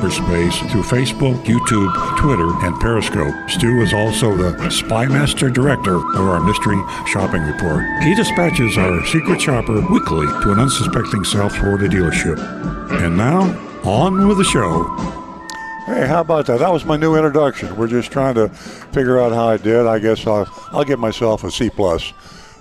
cyberspace through Facebook, YouTube, Twitter, and Periscope. Stu is also the Spymaster Director of our Mystery Shopping Report. He dispatches our secret shopper weekly to an unsuspecting South Florida dealership. And now, on with the show. Hey, how about that? That was my new introduction. We're just trying to figure out how I did. I guess I'll, I'll give myself a C plus.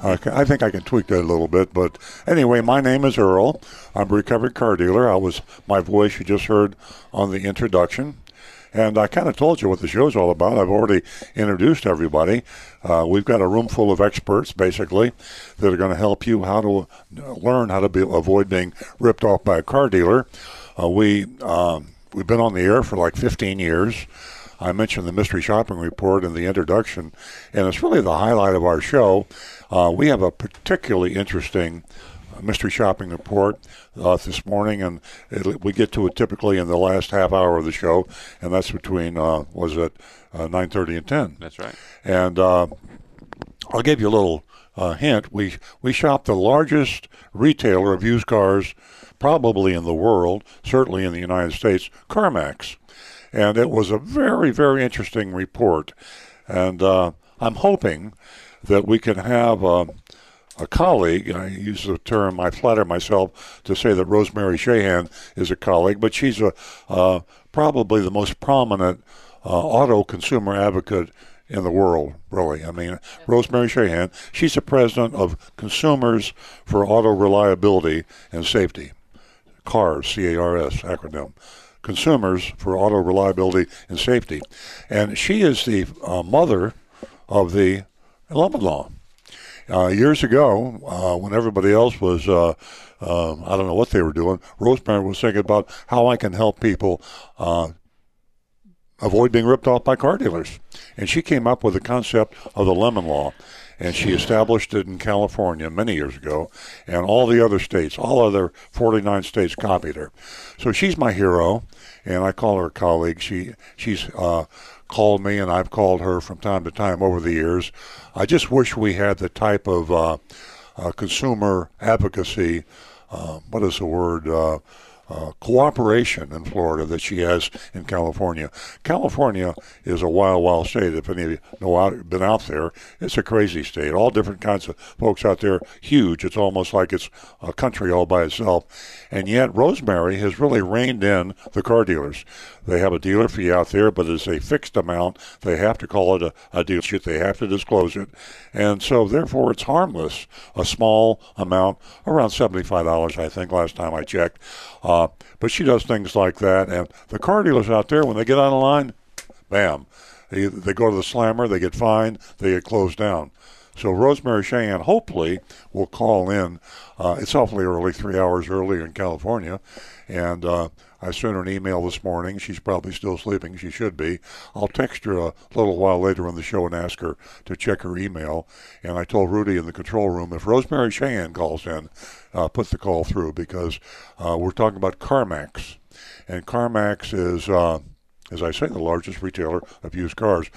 Uh, I think I can tweak that a little bit, but anyway, my name is Earl. I'm a recovered car dealer. I was my voice you just heard on the introduction. And I kind of told you what the show's all about. I've already introduced everybody. Uh, we've got a room full of experts, basically, that are going to help you how to learn how to be, avoid being ripped off by a car dealer. Uh, we um, we've been on the air for like 15 years. I mentioned the mystery shopping report in the introduction, and it's really the highlight of our show. Uh, we have a particularly interesting mystery shopping report uh, this morning, and it, we get to it typically in the last half hour of the show, and that's between uh, was it uh, nine thirty and ten. That's right. And uh, I'll give you a little uh, hint. We we shop the largest retailer of used cars, probably in the world, certainly in the United States, CarMax, and it was a very very interesting report, and uh, I'm hoping that we can have a, a colleague. I use the term, I flatter myself to say that Rosemary Shahan is a colleague, but she's a uh, probably the most prominent uh, auto consumer advocate in the world, really. I mean, Rosemary Shahan, she's the president of Consumers for Auto Reliability and Safety, CARS, C A R S acronym. Consumers for Auto Reliability and Safety. And she is the uh, mother of the lemon law. Uh, years ago, uh, when everybody else was, uh, um, I don't know what they were doing, Rosemary was thinking about how I can help people uh, avoid being ripped off by car dealers. And she came up with the concept of the lemon law. And she established it in California many years ago, and all the other states, all other 49 states copied her. So she's my hero, and I call her a colleague. She she's uh, called me, and I've called her from time to time over the years. I just wish we had the type of uh, uh, consumer advocacy. Uh, what is the word? Uh, cooperation in Florida that she has in California. California is a wild, wild state. If any of you know out, been out there, it's a crazy state. All different kinds of folks out there, huge. It's almost like it's a country all by itself. And yet, Rosemary has really reined in the car dealers. They have a dealer fee out there, but it's a fixed amount. They have to call it a, a dealership. They have to disclose it. And so, therefore, it's harmless. A small amount, around $75, I think, last time I checked. Uh, but she does things like that. And the car dealers out there, when they get on the line, bam, they, they go to the slammer, they get fined, they get closed down. So Rosemary Shahan hopefully will call in. Uh, it's awfully early, three hours earlier in California, and uh, I sent her an email this morning. She's probably still sleeping. She should be. I'll text her a little while later in the show and ask her to check her email. And I told Rudy in the control room if Rosemary Shahan calls in, uh, put the call through because uh, we're talking about CarMax, and CarMax is. Uh, as I say, the largest retailer of used cars.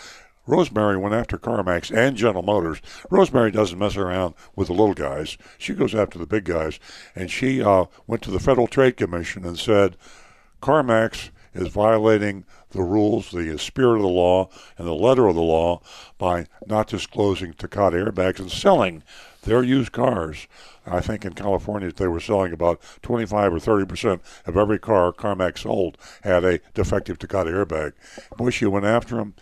Rosemary went after CarMax and General Motors. Rosemary doesn't mess around with the little guys. She goes after the big guys. And she uh, went to the Federal Trade Commission and said, CarMax is violating the rules, the spirit of the law, and the letter of the law by not disclosing Takata airbags and selling their used cars. I think in California they were selling about 25 or 30 percent of every car CarMax sold had a defective Takata airbag. Boy, she went after him.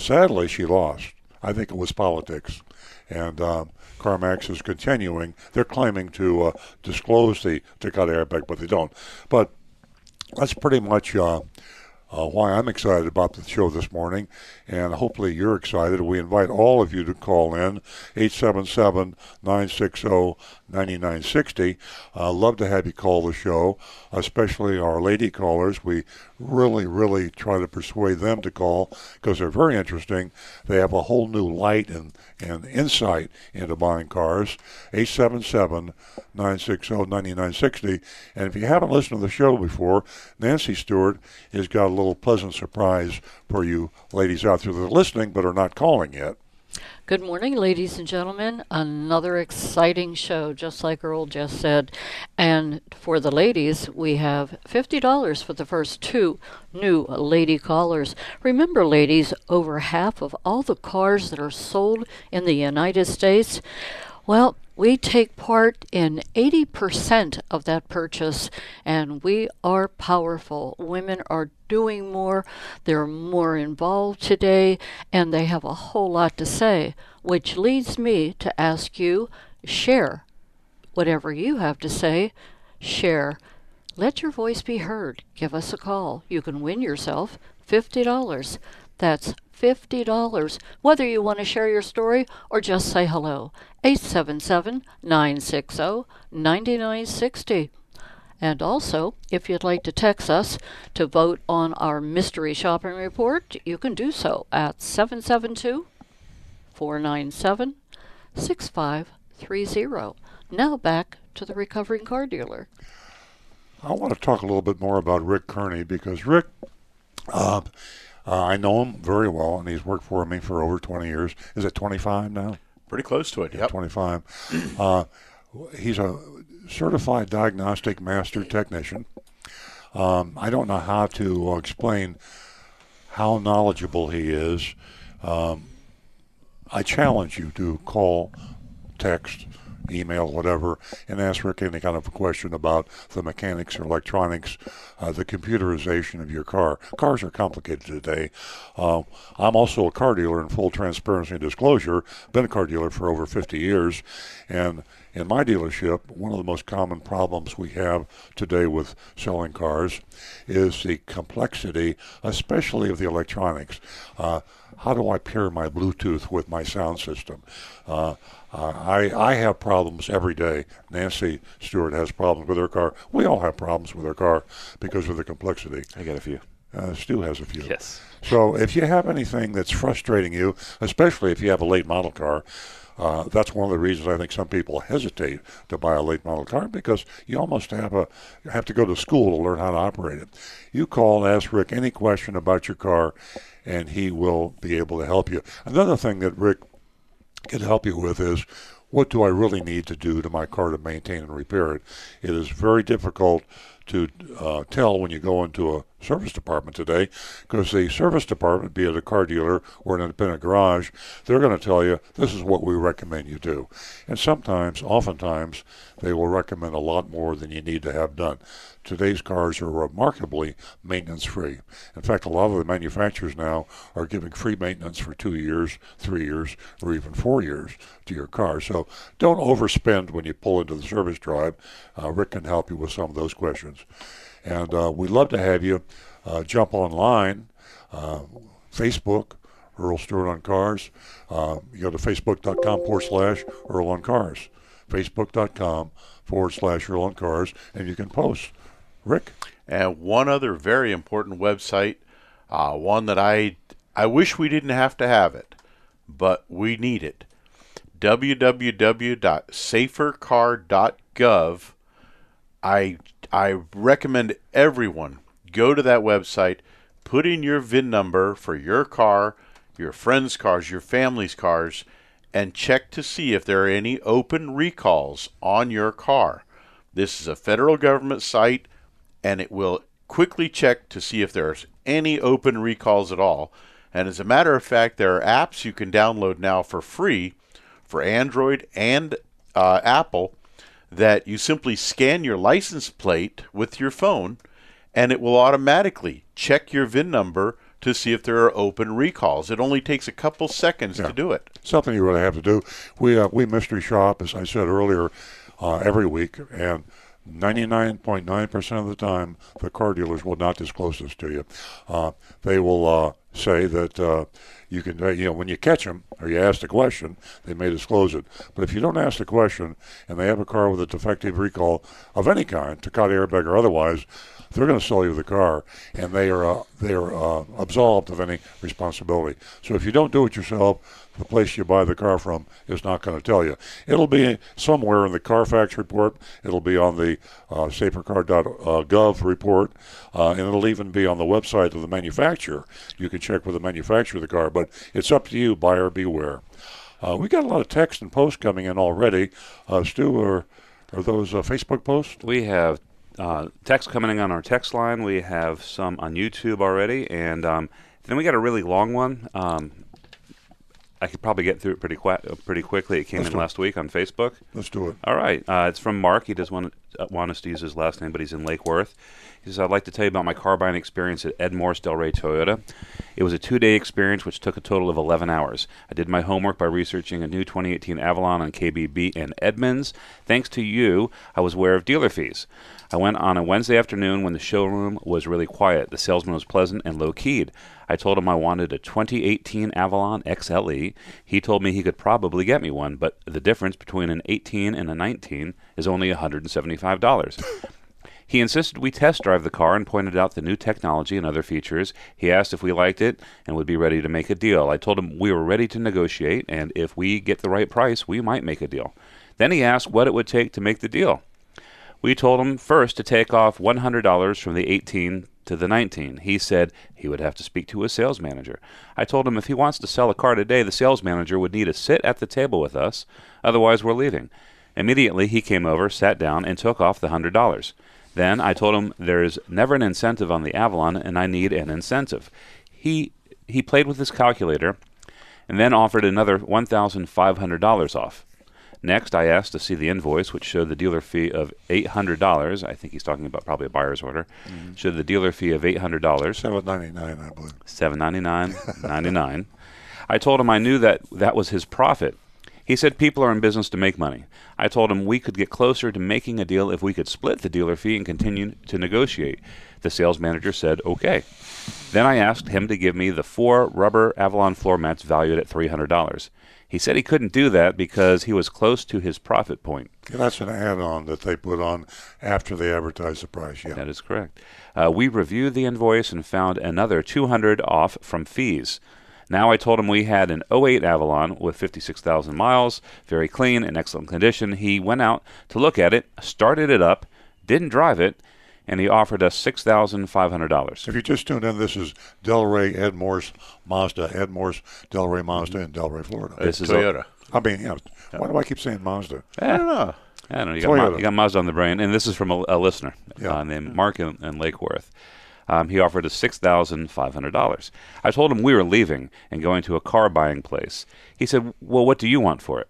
Sadly, she lost. I think it was politics. And uh, CarMax is continuing. They're claiming to uh, disclose the Takata airbag, but they don't. But that's pretty much uh, uh, why I'm excited about the show this morning, and hopefully you're excited. We invite all of you to call in 877-960-9960. Uh, love to have you call the show, especially our lady callers. We really, really try to persuade them to call because they're very interesting. They have a whole new light and, and insight into buying cars. 877 960 9960. And if you haven't listened to the show before, Nancy Stewart has got a little pleasant surprise for you ladies out there that are listening but are not calling yet. Good morning, ladies and gentlemen. Another exciting show, just like Earl just said. And for the ladies, we have $50 for the first two new lady callers. Remember, ladies, over half of all the cars that are sold in the United States, well, we take part in 80% of that purchase, and we are powerful. Women are doing more, they're more involved today, and they have a whole lot to say, which leads me to ask you share whatever you have to say. Share. Let your voice be heard. Give us a call. You can win yourself $50. That's $50, whether you want to share your story or just say hello. 877 960 9960. And also, if you'd like to text us to vote on our mystery shopping report, you can do so at 772 497 6530. Now back to the recovering car dealer. I want to talk a little bit more about Rick Kearney because Rick, uh, uh, I know him very well, and he's worked for me for over 20 years. Is it 25 now? Pretty close to it. Yep. 25. Uh, he's a certified diagnostic master technician. Um, I don't know how to explain how knowledgeable he is. Um, I challenge you to call, text, email, whatever, and ask Rick any kind of a question about the mechanics or electronics, uh, the computerization of your car. Cars are complicated today. Uh, I'm also a car dealer in full transparency and disclosure. Been a car dealer for over 50 years, and in my dealership, one of the most common problems we have today with selling cars is the complexity, especially of the electronics. Uh, how do I pair my Bluetooth with my sound system? Uh, I, I have problems every day. Nancy Stewart has problems with her car. We all have problems with our car because of the complexity. I got a few. Uh, Stu has a few. Yes. So if you have anything that's frustrating you, especially if you have a late model car, uh, that's one of the reasons I think some people hesitate to buy a late model car because you almost have a have to go to school to learn how to operate it. You call and ask Rick any question about your car, and he will be able to help you. Another thing that Rick can help you with is what do I really need to do to my car to maintain and repair it? It is very difficult to uh, tell when you go into a service department today because the service department, be it a car dealer or an independent garage, they're going to tell you this is what we recommend you do. And sometimes, oftentimes, they will recommend a lot more than you need to have done. Today's cars are remarkably maintenance free. In fact, a lot of the manufacturers now are giving free maintenance for two years, three years, or even four years to your car. So don't overspend when you pull into the service drive. Uh, Rick can help you with some of those questions. And uh, we'd love to have you uh, jump online, uh, Facebook, Earl Stewart on Cars. Uh, you go to facebook.com forward slash Earl on Cars. Facebook.com forward slash Earl on Cars, and you can post. Rick? And one other very important website, uh, one that I I wish we didn't have to have it, but we need it. www.safercar.gov. I I recommend everyone go to that website, put in your VIN number for your car, your friends' cars, your family's cars, and check to see if there are any open recalls on your car. This is a federal government site and it will quickly check to see if there's any open recalls at all. And as a matter of fact, there are apps you can download now for free for Android and uh, Apple that you simply scan your license plate with your phone and it will automatically check your VIN number to see if there are open recalls. It only takes a couple seconds yeah. to do it. Something you really have to do. We uh, we mystery shop, as I said earlier, uh, every week, and 99.9% of the time, the car dealers will not disclose this to you. Uh, they will uh, say that uh, you can, you know, when you catch them or you ask the question, they may disclose it. But if you don't ask the question and they have a car with a defective recall of any kind, Takata airbag or otherwise, they're going to sell you the car, and they are uh, they are uh, absolved of any responsibility. So if you don't do it yourself, the place you buy the car from is not going to tell you. It'll be somewhere in the Carfax report. It'll be on the uh, safercar.gov report, uh, and it'll even be on the website of the manufacturer. You can check with the manufacturer of the car, but it's up to you. Buyer beware. Uh, we got a lot of text and posts coming in already. Uh, Stu, are, are those uh, Facebook posts? We have uh, text coming in on our text line. We have some on YouTube already, and um, then we got a really long one. Um, I could probably get through it pretty qu- pretty quickly. It came Let's in last week on Facebook. Let's do it. All right. Uh, it's from Mark. He doesn't want, uh, want us to use his last name, but he's in Lake Worth. He says, I'd like to tell you about my car buying experience at Ed Morse Delray Toyota. It was a two day experience which took a total of 11 hours. I did my homework by researching a new 2018 Avalon on KBB and Edmunds. Thanks to you, I was aware of dealer fees. I went on a Wednesday afternoon when the showroom was really quiet. The salesman was pleasant and low keyed. I told him I wanted a 2018 Avalon XLE. He told me he could probably get me one, but the difference between an 18 and a 19 is only $175. He insisted we test drive the car and pointed out the new technology and other features. He asked if we liked it and would be ready to make a deal. I told him we were ready to negotiate, and if we get the right price, we might make a deal. Then he asked what it would take to make the deal. We told him first to take off $100 from the 18 to the 19. He said he would have to speak to his sales manager. I told him if he wants to sell a car today, the sales manager would need to sit at the table with us, otherwise, we're leaving. Immediately, he came over, sat down, and took off the $100. Then I told him there's never an incentive on the Avalon, and I need an incentive. He he played with his calculator, and then offered another one thousand five hundred dollars off. Next, I asked to see the invoice, which showed the dealer fee of eight hundred dollars. I think he's talking about probably a buyer's order. Mm-hmm. Showed the dealer fee of eight hundred dollars. Seven ninety nine, I believe. Seven ninety nine ninety nine. I told him I knew that that was his profit. He said people are in business to make money. I told him we could get closer to making a deal if we could split the dealer fee and continue to negotiate. The sales manager said okay. Then I asked him to give me the four rubber Avalon floor mats valued at three hundred dollars. He said he couldn't do that because he was close to his profit point. Yeah, that's an add-on that they put on after they advertise the price. Yeah. That is correct. Uh, we reviewed the invoice and found another 200 off from fees. Now I told him we had an 08 Avalon with 56,000 miles, very clean, in excellent condition. He went out to look at it, started it up, didn't drive it, and he offered us $6,500. If you just tuned in, this is Delray Ed Morse Mazda, Ed Morse Delray Mazda in Delray, Florida. This is Toyota. I mean, yeah, why do I keep saying Mazda? I don't know. I don't know. You got, Ma- Toyota. you got Mazda on the brain, and this is from a, a listener Yeah. uh, named Mark in, in Lake Worth. Um, he offered us six thousand five hundred dollars. I told him we were leaving and going to a car buying place. He said, "Well, what do you want for it?"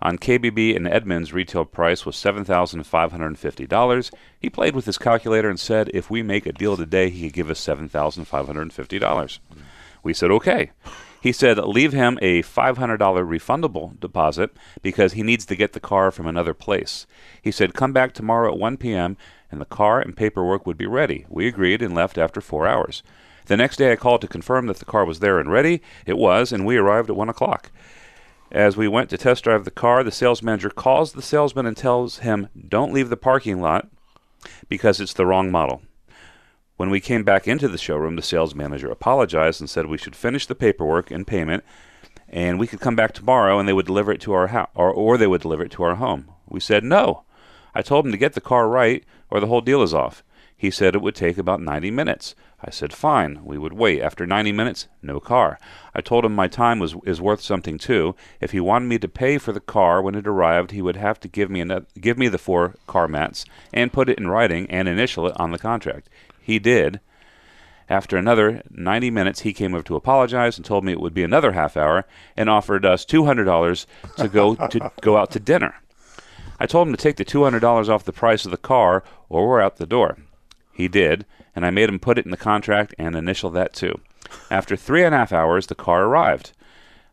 On KBB and Edmunds, retail price was seven thousand five hundred and fifty dollars. He played with his calculator and said, "If we make a deal today, he could give us seven thousand five hundred and fifty dollars." We said, "Okay." He said, leave him a $500 refundable deposit because he needs to get the car from another place. He said, come back tomorrow at 1 p.m. and the car and paperwork would be ready. We agreed and left after four hours. The next day I called to confirm that the car was there and ready. It was, and we arrived at 1 o'clock. As we went to test drive the car, the sales manager calls the salesman and tells him, don't leave the parking lot because it's the wrong model. When we came back into the showroom, the sales manager apologized and said we should finish the paperwork and payment, and we could come back tomorrow and they would deliver it to our house, or, or they would deliver it to our home. We said no. I told him to get the car right, or the whole deal is off. He said it would take about 90 minutes. I said fine, we would wait. After 90 minutes, no car. I told him my time was is worth something too. If he wanted me to pay for the car when it arrived, he would have to give me another, give me the four car mats and put it in writing and initial it on the contract. He did. After another 90 minutes, he came over to apologize and told me it would be another half hour and offered us $200 to go to go out to dinner. I told him to take the $200 off the price of the car or we're out the door. He did, and I made him put it in the contract and initial that too. After three and a half hours, the car arrived.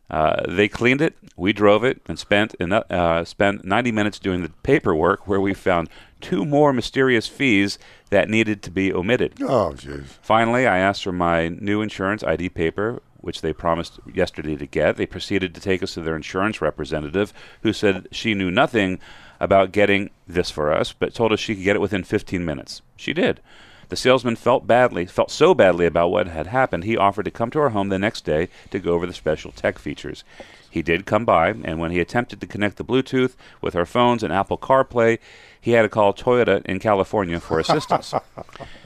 Uh, they cleaned it, we drove it, and spent uh, spent 90 minutes doing the paperwork where we found two more mysterious fees that needed to be omitted. Oh, jeez. Finally, I asked for my new insurance ID paper, which they promised yesterday to get. They proceeded to take us to their insurance representative, who said she knew nothing about getting this for us, but told us she could get it within 15 minutes. She did. The salesman felt badly, felt so badly about what had happened, he offered to come to our home the next day to go over the special tech features. He did come by, and when he attempted to connect the Bluetooth with our phones and Apple CarPlay, he had to call Toyota in California for assistance.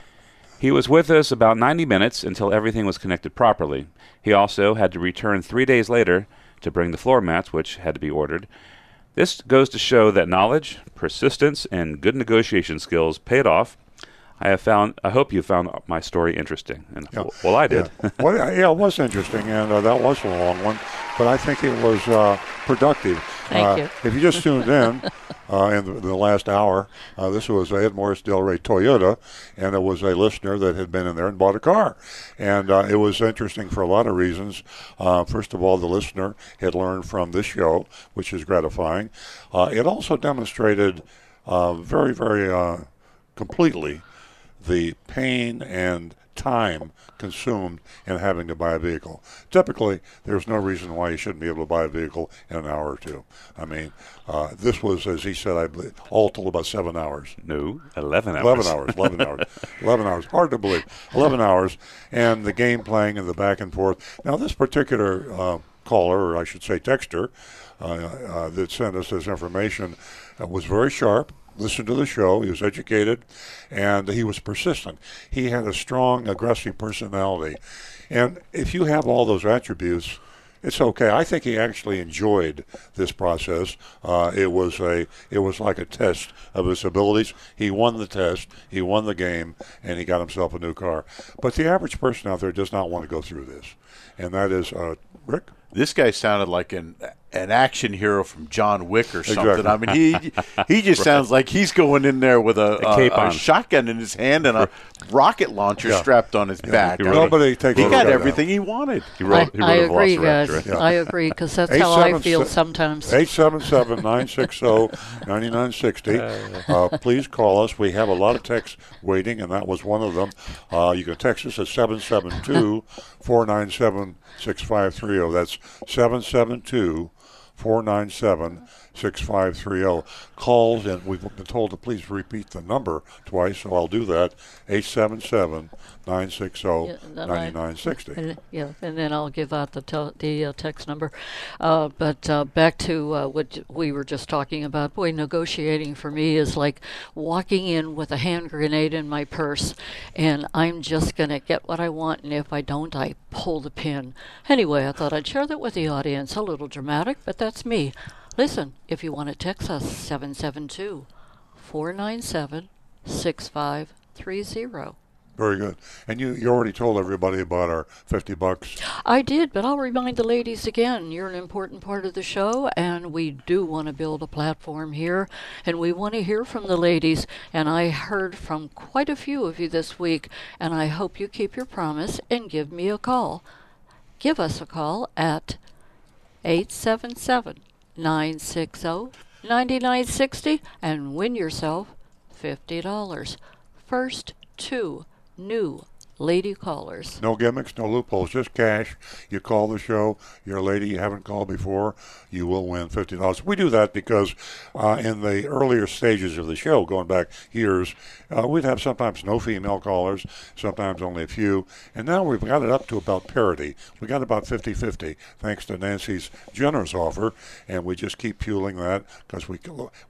he was with us about 90 minutes until everything was connected properly. He also had to return three days later to bring the floor mats, which had to be ordered. This goes to show that knowledge, persistence, and good negotiation skills paid off. I have found. I hope you found my story interesting, and Yeah. well, I did. Yeah, well, yeah, it was interesting, and uh, that was a long one, but I think it was uh, productive. Thank Uh, you. If you just tuned in uh, in the, the last hour, uh, this was Ed Morse Delray Toyota, and it was a listener that had been in there and bought a car. And uh, it was interesting for a lot of reasons. Uh, first of all, the listener had learned from this show, which is gratifying. Uh, it also demonstrated uh, very, very uh, completely the pain and time consumed in having to buy a vehicle. Typically, there's no reason why you shouldn't be able to buy a vehicle in an hour or two. I mean, uh, this was, as he said, I believe, all told about seven hours. no, eleven hours. 11 hours, 11 hours, 11 hours. Hard to believe. 11 hours, and the game playing and the back and forth. Now, this particular uh, caller, or I should say texter, uh, uh, that sent us this information uh, was very sharp. Listened to the show. He was educated, and he was persistent. He had a strong, aggressive personality, and if you have all those attributes, it's okay. I think he actually enjoyed this process. Uh, it was a it was like a test of his abilities. He won the test. He won the game, and he got himself a new car. But the average person out there does not want to go through this, and that is uh, Rick. This guy sounded like an an action hero from John Wick or something. Exactly. I mean, he he just sounds like he's going in there with a, A cape a, a shotgun in his hand and a rocket launcher Yeah. strapped on his back. He I wrote Nobody takes he got look at everything he wanted. He wrote, I, he wrote I a agree, Velociraptor. guys. Yeah. I agree because that's how I feel sometimes. 877-960-9960. Uh, please call us. We have a lot of texts waiting, and that was one of them. Uh, you can text us at 772-497-6530. That's 497 772-497-6530. Calls, and we've been told to please repeat the number twice, so I'll do that. 877-960-9960. And, yeah, and then I'll give out the tel- the uh, text number. Uh, but uh, back to uh, what we were just talking about. Boy, negotiating for me is like walking in with a hand grenade in my purse, and I'm just gonna get what I want, and if I don't, I pull the pin. Anyway, I thought I'd share that with the audience. A little dramatic, but that's me. Listen, if you want to text us, 772 497 6530. Very good. And you, you already told everybody about our 50 bucks. I did, but I'll remind the ladies again. You're an important part of the show, and we do want to build a platform here, and we want to hear from the ladies. And I heard from quite a few of you this week, and I hope you keep your promise and give me a call. Give us a call at 877 960 9960 and win yourself $50. First two new lady callers. No gimmicks, no loopholes, just cash. You call the show, you're a lady you haven't called before, you will win $50. We do that because uh, in the earlier stages of the show, going back years, uh, we'd have sometimes no female callers, sometimes only a few, and now we've got it up to about parity. We got about 50 50 thanks to Nancy's generous offer, and we just keep fueling that because we,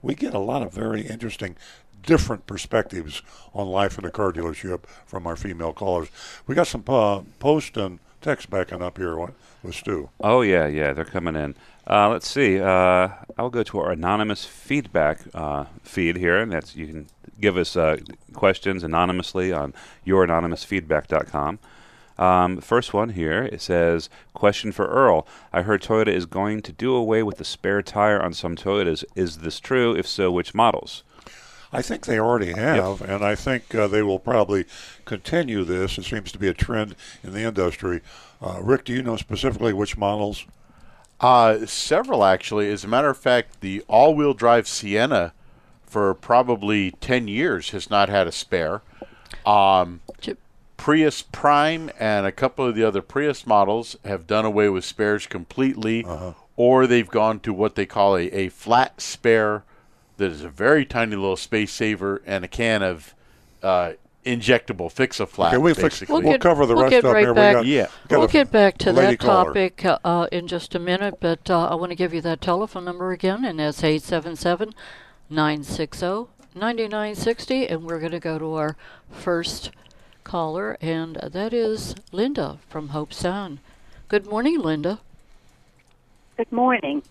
we get a lot of very interesting different perspectives on life in a car dealership from our female callers. We got some uh, post and text backing up here with Stu. Oh yeah, yeah, they're coming in. Uh, let's see. Uh, I'll go to our anonymous feedback uh, feed here, and that's you can give us uh, questions anonymously on youranonymousfeedback.com. Um, first one here it says, "Question for Earl: I heard Toyota is going to do away with the spare tire on some Toyotas. Is this true? If so, which models?" I think they already have, and I think uh, they will probably continue this. It seems to be a trend in the industry. Uh, Rick, do you know specifically which models? Uh, several actually. As a matter of fact, the all-wheel drive Sienna for probably ten years has not had a spare. Um, Chip. Prius Prime and a couple of the other Prius models have done away with spares completely, or they've gone to what they call a, a flat spare that is a very tiny little space saver and a can of uh, injectable fix a flat. Okay, we fix- basically. We'll We'll get, cover the we'll rest get up right here. We back. got- Yeah. got We'll get back to that caller. topic uh, uh, in just a minute, but uh, I want to give you that telephone number again, and that's 877 960 9960. And we're going to go to our first caller, and that is Linda from Hobe Sound. Good morning, Linda. Good morning.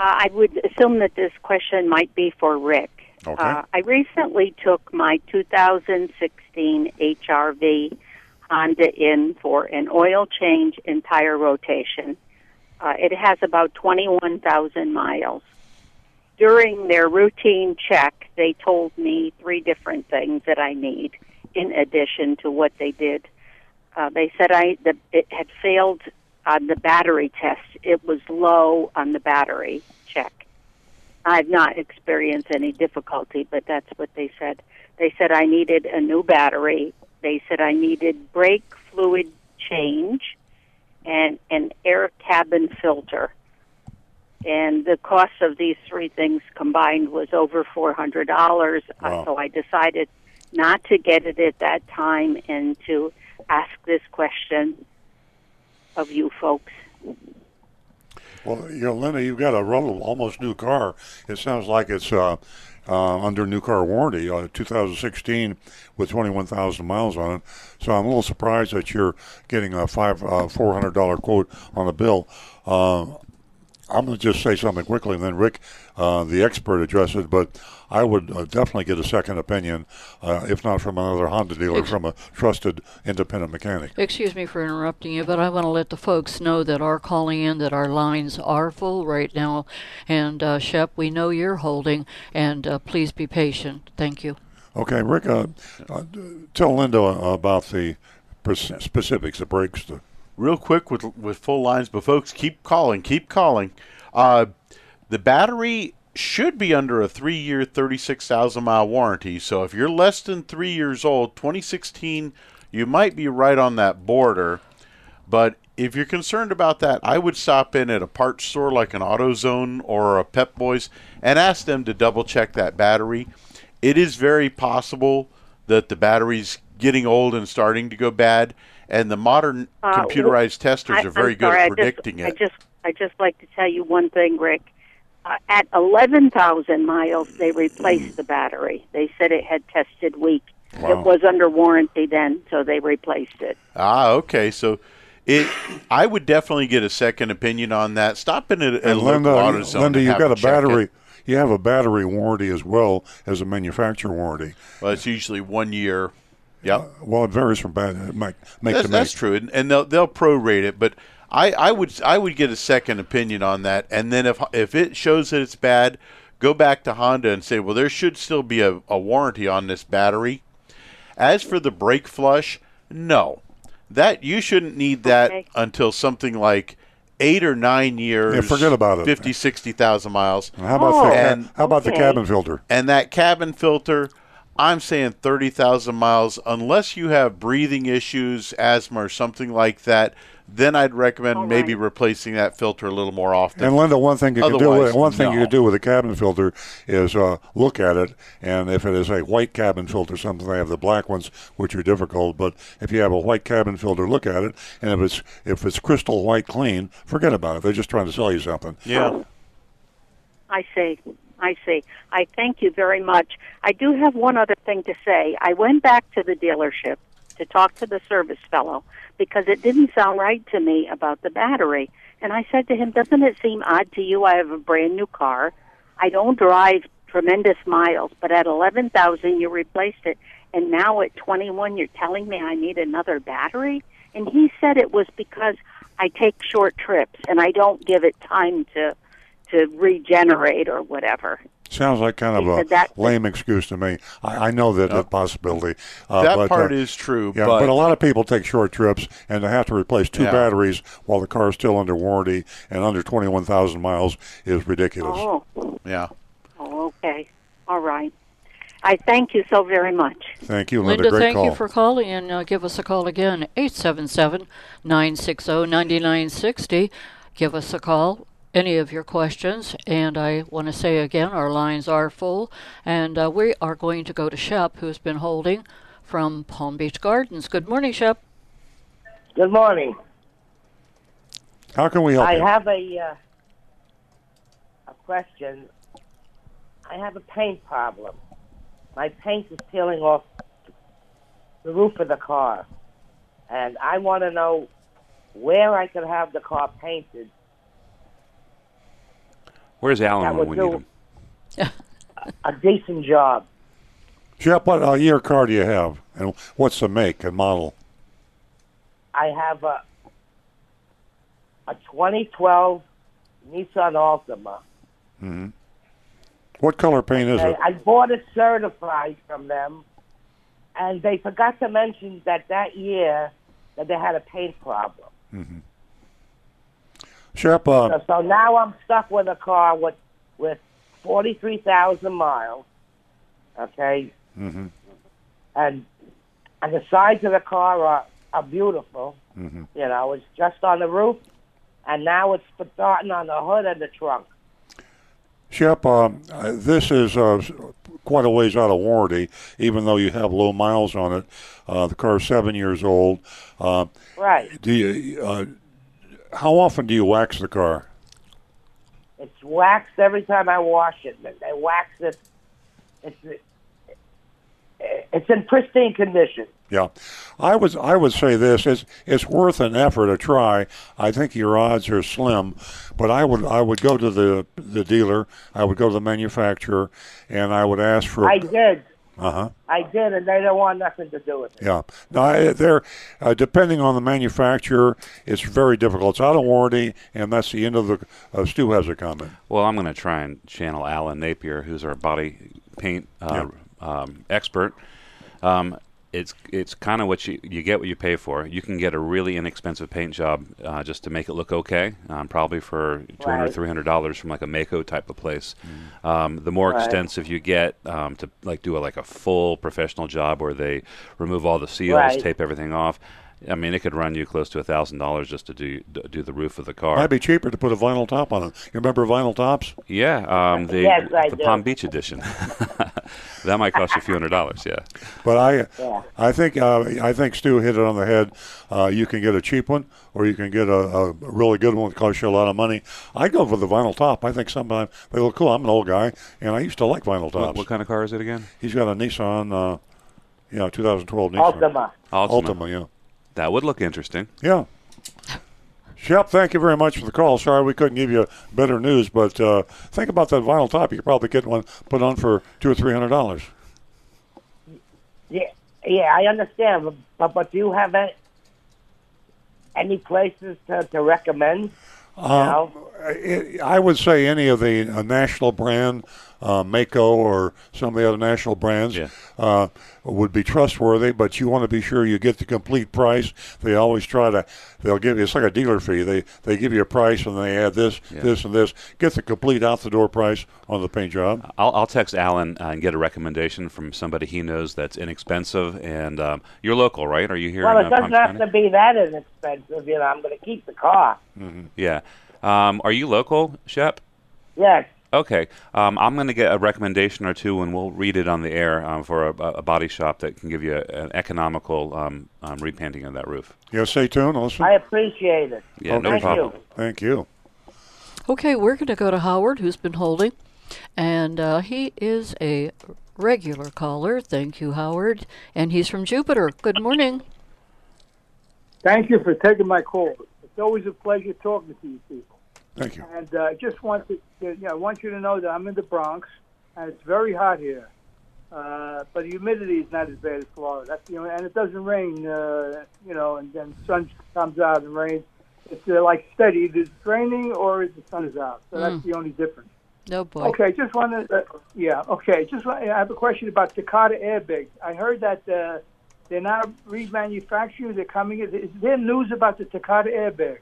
Uh, I would assume that this question might be for Rick. Okay. Uh, I recently took my 2016 HRV Honda in for an oil change and tire rotation. Uh, it has about 21,000 miles. During their routine check, they told me three different things that I need in addition to what they did. Uh, they said I that it had failed on the battery test. It was low on the battery check. I've not experienced any difficulty, but that's what they said. They said I needed a new battery. They said I needed brake fluid change and an air cabin filter. And the cost of these three things combined was over four hundred dollars. Wow. Uh, so I decided not to get it at that time and to ask this question of you folks. Well, you know, Linda, you've got a rel- almost new car. It sounds like it's uh, uh, under new car warranty, uh, 2016, with 21,000 miles on it. So I'm a little surprised that you're getting a five uh, $400 quote on the bill. Uh, I'm going to just say something quickly, and then Rick, uh, the expert, addresses it. But I would uh, definitely get a second opinion, uh, if not from another Honda dealer, Ex- from a trusted independent mechanic. Excuse me for interrupting you, but I want to let the folks know that are calling in that our lines are full right now. And uh, Shep, we know you're holding, and uh, please be patient. Thank you. Okay, Rick, uh, uh, tell Linda about the specifics, the brakes, the real quick with with full lines, but folks, keep calling, keep calling. Uh, the battery should be under a three-year, thirty-six thousand mile warranty. So if you're less than three years old, 2016, you might be right on that border. But if you're concerned about that, I would stop in at a parts store like an AutoZone or a Pep Boys and ask them to double check that battery. It is very possible that the battery's getting old and starting to go bad, and the modern Uh, computerized testers I- are very good at I just- predicting I just, I just like to tell you one thing, Rick. Uh, at 11,000 miles, they replaced the battery. They said it had tested weak. Wow. It was under warranty then, so they replaced it. Ah, okay. So it, I would definitely get a second opinion on that. Stop in at, at a And local Linda, AutoZone. Linda, you've got a check it. battery. You have a battery warranty as well as a manufacturer warranty. Well, it's usually one year. Yep. Well, it varies from bad make, make That's, to make. that's make. true, and, and they'll they'll prorate it. But I, I would I would get a second opinion on that, and then if if it shows that it's bad, go back to Honda and say, well, there should still be a, a warranty on this battery. As for the brake flush, no, that you shouldn't need that Okay. until something like eight or nine years. Yeah, forget about it. 50, 60,000 miles. And how about Oh, the and- how about the oh. cabin filter? And that cabin filter, I'm saying 30,000 miles, unless you have breathing issues, asthma, or something like that, then I'd recommend All maybe replacing that filter a little more often. And Linda, one thing you can do with one thing you can do with a cabin filter is uh, look at it, and if it is a white cabin filter, something they have the black ones, which are difficult. But if you have a white cabin filter, look at it, and if it's if it's crystal white clean, forget about it. They're just trying to sell you something. yeah. I see. I see. I thank you very much. I do have one other thing to say. I went back to the dealership to talk to the service fellow because it didn't sound right to me about the battery. And I said to him, Doesn't it seem odd to you? I have a brand new car. I don't drive tremendous miles, but at 11,000 you replaced it. And now at 21 you're telling me I need another battery? And he said it was because I take short trips and I don't give it time to to regenerate or whatever. Sounds like kind of a said that- lame excuse to me. I, I know that that possibility. Uh, That but, part uh, is true, Yeah, but, but, a lot of people take short trips and they have to replace two Yeah. batteries while the car is still under warranty and under twenty-one thousand miles is ridiculous. Oh, yeah. oh, okay. All right. I thank you so very much. Thank you, Linda. Linda, Great thank call. you for calling, and uh, give us a call again, 877 960 9960. Give us a call. Any of your questions. And I want to say again, our lines are full, and uh, we are going to go to Shep, who's been holding from Palm Beach Gardens. Good morning, Shep. Good morning. How can we help I you? have a uh, a question. I have a paint problem. My paint is peeling off the roof of the car, and I want to know where I could have the car painted. Where's Alan when would we need him? A decent job. Jeff, what uh, year car do you have, and what's the make and model? I have a a 2012 Nissan Altima. Hmm. What color paint is it? I bought it certified from them, and they forgot to mention that that year that they had a paint problem. Shep, uh, So, so now I'm stuck with a car with with forty three thousand miles. Okay. Mm-hmm. And and the sides of the car are are beautiful. Mhm. You know, it's just on the roof, and now it's starting on the hood and the trunk. Shep, uh, this is uh, quite a ways out of warranty, even though you have low miles on it. Uh, the car's seven years old. Uh, Right. do you? How often do you wax the car? It's waxed every time I wash it. They wax it. It's it's in pristine condition. Yeah, I would I would say this it's it's worth an effort to try. I think your odds are slim, but I would I would go to the the dealer, I would go to the manufacturer, and I would ask for. I did. Uh huh. I did, and they don't want nothing to do with it. Yeah. Now, they're uh, depending on the manufacturer, it's very difficult. It's out of warranty, and that's the end of the. Uh, Stu has a comment. Well, I'm going to try and channel Alan Napier, who's our body paint uh, um, expert. Um, it's it's kind of what you you get what you pay for. You can get a really inexpensive paint job uh, just to make it look okay, um, probably for two hundred Right. three hundred dollars from like a Maaco type of place. Um, the more Right. extensive you get um, to like do a, like a full professional job where they remove all the seals, Right. tape everything off. I mean, it could run you close to a thousand dollars just to do do the roof of the car. Might be cheaper to put a vinyl top on it. You remember vinyl tops? Yeah, um, the Yes, the do. Palm Beach edition. that might cost you a few hundred dollars. Yeah. But I, Yeah. I think uh, I think Stu hit it on the head. Uh, you can get a cheap one, or you can get a, a really good one that costs you a lot of money. I go for the vinyl top. I think sometimes they look cool. I'm an old guy, and I used to like vinyl What, tops. what kind of car is it again? He's got a Nissan, uh, yeah, 2012 Nissan Ultima. Altima. Altima, yeah. That would look interesting. Yeah. Shep, thank you very much for the call. Sorry we couldn't give you better news, but uh, think about that vinyl top. You could probably get one put on for two or three hundred dollars. Yeah, yeah, I understand, but but, but do you have any, any places to, to recommend? You know? I I would say any of the uh, national brand, uh, Maaco or some of the other national brands, Yeah. uh, would be trustworthy. But you want to be sure you get the complete price. They always try to. They'll give you. It's like a dealer fee. They they give you a price and they add this, Yeah. this, and this. Get the complete out the door price on the paint job. I'll, I'll text Alan uh, and get a recommendation from somebody he knows that's inexpensive. And um, you're local, right? Are you here Well, in it uh, doesn't Palm have County? to be that inexpensive. You know, I'm going to keep the car. Yeah. Um, are you local, Shep? Yes. Okay. Um, I'm going to get a recommendation or two, and we'll read it on the air um, for a, a body shop that can give you a, an economical um, um, repainting of that roof. Yeah, stay tuned. Listen. I appreciate it. Yeah, no Thank problem. you. Thank you. Okay, we're going to go to Howard, who's been holding, and uh, he is a regular caller. Thank you, Howard. And he's from Jupiter. Good morning. Thank you for taking my call. It's always a pleasure talking to you people. Thank you. And uh, I just want to, you know, I want you to know that I'm in the Bronx, and it's very hot here. Uh, but the humidity is not as bad as Florida. That's you know, and it doesn't rain. Uh, you know, and then sun comes out and rains. It's uh, like steady. Either it's raining or the sun is out. So that's the only difference. No boy. Okay, just want to, uh, yeah, okay, just want, I have a question about Takata airbags. I heard that uh, they're now remanufacturing. They're coming. Is there news about the Takata airbags?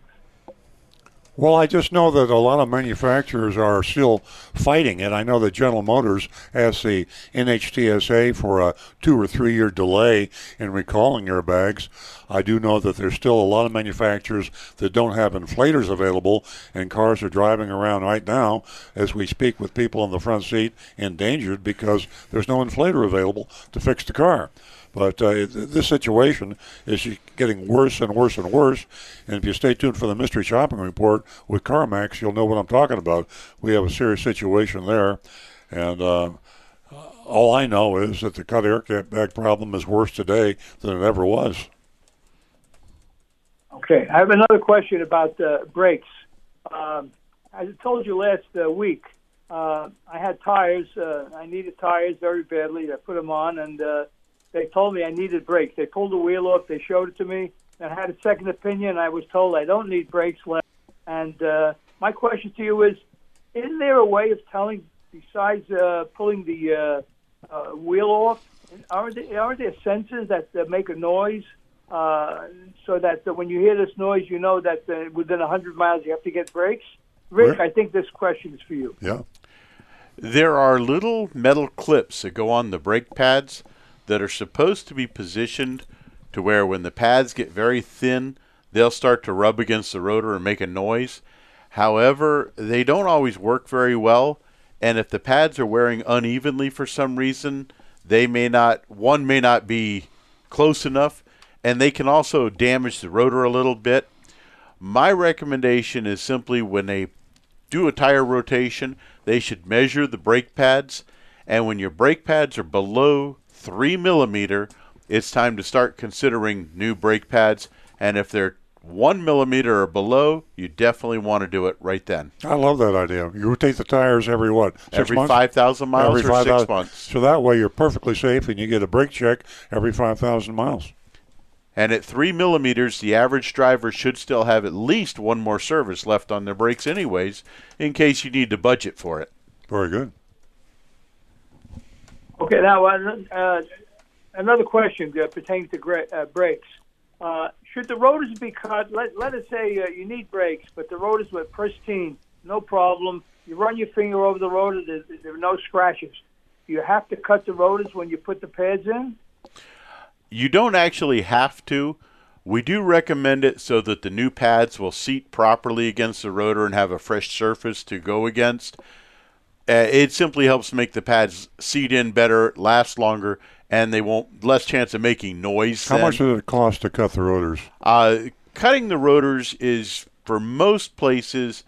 Well, I just know that a lot of manufacturers are still fighting it. I know that General Motors asked the NHTSA for a two or three year delay in recalling airbags. I do know that there's still a lot of manufacturers that don't have inflators available, and cars are driving around right now as we speak with people in the front seat endangered because there's no inflator available to fix the car. But uh, this situation is getting worse and worse and worse. And if you stay tuned for the mystery shopping report with CarMax, you'll know what I'm talking about. We have a serious situation there. And uh, all I know is that the cut air airbag problem is worse today than it ever was. Okay, I have another question about uh, brakes. Um, as I told you last uh, week, uh, I had tires. Uh, I needed tires very badly. I put them on, and uh, they told me I needed brakes. They pulled the wheel off. They showed it to me. I had a second opinion. I was told I don't need brakes left. And uh, my question to you is: Is there a way of telling, besides uh, pulling the uh, uh, wheel off, are there, are there sensors that uh, make a noise uh, so that uh, when you hear this noise, you know that uh, within 100 miles you have to get brakes? Rick, I think this question is for you. Yeah. There are little metal clips that go on the brake pads that are supposed to be positioned to where when the pads get very thin, they'll start to rub against the rotor and make a noise. However, they don't always work very well, and if the pads are wearing unevenly for some reason, they may not one may not be close enough and they can also damage the rotor a little bit. My recommendation is simply when they do a tire rotation, they should measure the brake pads, and when your brake pads are below three millimeter, it's time to start considering new brake pads. And if they're one millimeter or below, you definitely want to do it right then. I love that idea. You rotate the tires every what? Every five thousand miles every or 5, six 000. months. So that way you're perfectly safe, and you get a brake check every five thousand miles. And at three millimeters, the average driver should still have at least one more service left on their brakes, anyways, in case you need to budget for it. Very good. Okay, now uh, uh, another question that pertains to gra- uh, brakes. Uh, should the rotors be cut? Let, let us say uh, you need brakes, but the rotors were pristine, no problem. You run your finger over the rotor, there, there are no scratches. You have to cut the rotors when you put the pads in? You don't actually have to. We do recommend it so that the new pads will seat properly against the rotor and have a fresh surface to go against. Uh, it simply helps make the pads seat in better, last longer, and they won't less chance of making noise. How then. much does it cost to cut the rotors? Uh, cutting the rotors is for most places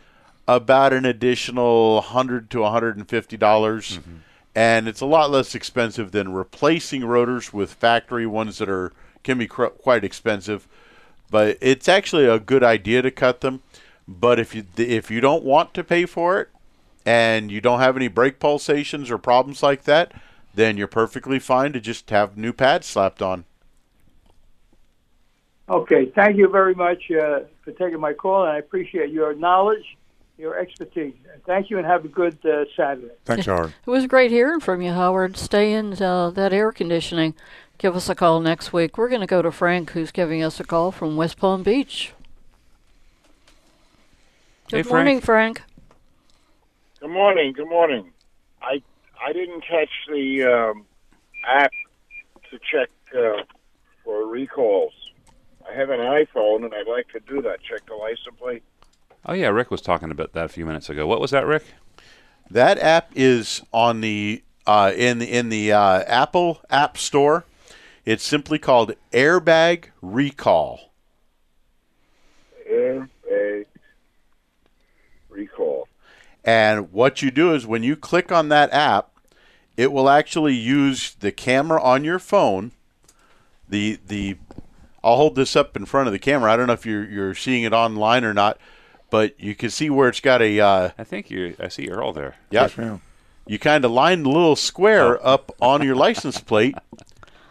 about an additional hundred to hundred and fifty dollars, mm-hmm. and it's a lot less expensive than replacing rotors with factory ones that are can be cr- quite expensive. But it's actually a good idea to cut them. But if you if you don't want to pay for it, and you don't have any brake pulsations or problems like that, then you're perfectly fine to just have new pads slapped on. Okay, thank you very much uh, for taking my call, and I appreciate your knowledge, your expertise. Thank you, and have a good uh, Saturday. Thanks, Howard. It was great hearing from you, Howard. Stay in uh, that air conditioning. Give us a call next week. We're going to go to Frank, who's giving us a call from West Palm Beach. Good hey, morning, Frank. Good morning. Good morning. I I didn't catch the um, app to check uh, for recalls. I have an iPhone and I'd like to do that. Check the license plate. Oh yeah, Rick was talking about that a few minutes ago. What was that, Rick? That app is on the uh, in the in the uh, Apple App Store. It's simply called Airbag Recall. Airbag Recall. And what you do is when you click on that app, it will actually use the camera on your phone. The the I'll hold this up in front of the camera. I don't know if you're you're seeing it online or not, but you can see where it's got a. Uh, I think you. I see Earl there. Yeah. you kind of line the little square oh. up on your license plate,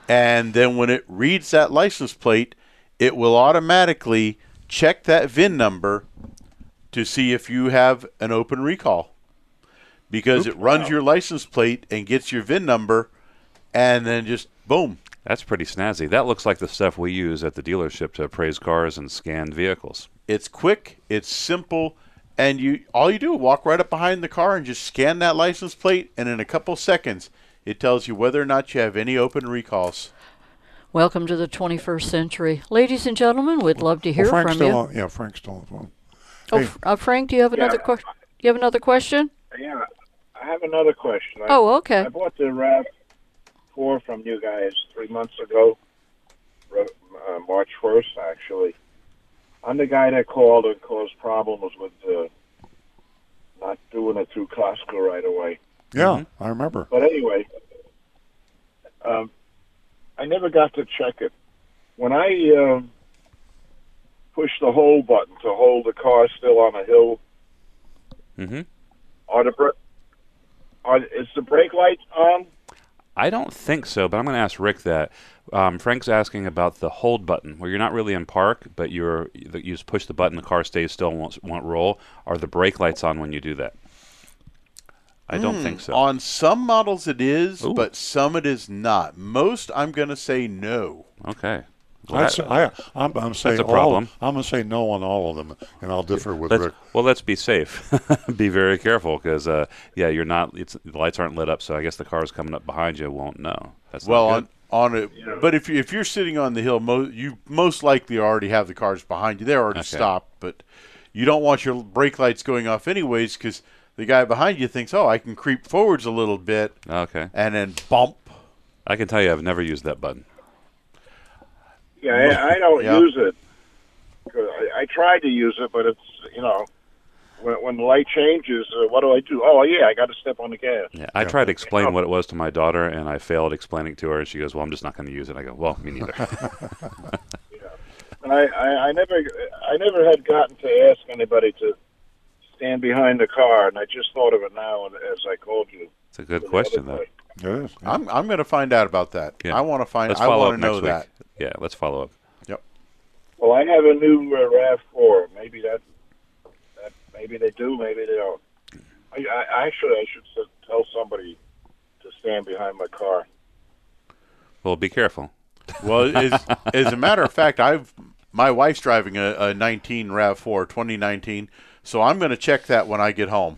and then when it reads that license plate, it will automatically check that VIN number to see if you have an open recall because Oops, it runs wow. your license plate and gets your VIN number and then just boom. That's pretty snazzy. That looks like the stuff we use at the dealership to appraise cars and scan vehicles. It's quick, it's simple, and you all you do is walk right up behind the car and just scan that license plate, and in a couple seconds, it tells you whether or not you have any open recalls. Welcome to the 21st century. Ladies and gentlemen, we'd love to hear well, Frank's from still you. On, yeah, Frank's still on the phone. Oh, Hey. Uh, Frank, do you have another Yeah. question? You have another question? Yeah, I have another question. I, Oh, okay. I bought the Rav Four from you guys three months ago, uh, March first, actually. I'm the guy that called and caused problems with uh, not doing it through Costco right away. Yeah, I remember. But anyway, um, I never got to check it. When I um, push the hold button to hold the car still on a hill, hmm are the br- are is the brake light on? I don't think so, but I'm going to ask Rick that. Um, Frank's asking about the hold button, where you're not really in park, but you're you just push the button, the car stays still, and won't, won't roll. Are the brake lights on when you do that? I don't think so. On some models it is, Ooh. but some it is not. Most, I'm going to say no. Okay. I'd say, I, I'm, I'm saying a all- problem. I'm going to say no on all of them, and I'll differ with Let's, Rick. well, let's be safe. be very careful because, uh, yeah, you're not. It's, the lights aren't lit up, so I guess the cars coming up behind you won't know. That's Well, on on it, but if you, if you're sitting on the hill, mo- you most likely already have the cars behind you. They're already Okay. stopped, but you don't want your brake lights going off anyways because the guy behind you thinks, "Oh, I can creep forwards a little bit," okay. and then bump. I can tell you, I've never used that button. Yeah, I, I don't Yeah. use it. I, I tried to use it, but it's you know, when when the light changes, uh, what do I do? Oh yeah, I got to step on the gas. Yeah, I tried to explain what it was to my daughter, and I failed explaining to her. And she goes, "Well, I'm just not going to use it." I go, "Well, me neither." And I, I, I never, I never had gotten to ask anybody to stand behind the car, and I just thought of it now as I called you. it's a good question, though. It is. I'm I'm going to find out about that. Yeah. I want to find. Let's I follow want up to know next that. Week. Yeah, let's follow up. Yep. Well, I have a new uh, Rav Four. Maybe that, that, maybe they do, maybe they don't. I, I actually, I should tell somebody to stand behind my car. Well, be careful. Well, as, as a matter of fact, I've my wife's driving a, a 19 Rav4 2019, so I'm going to check that when I get home.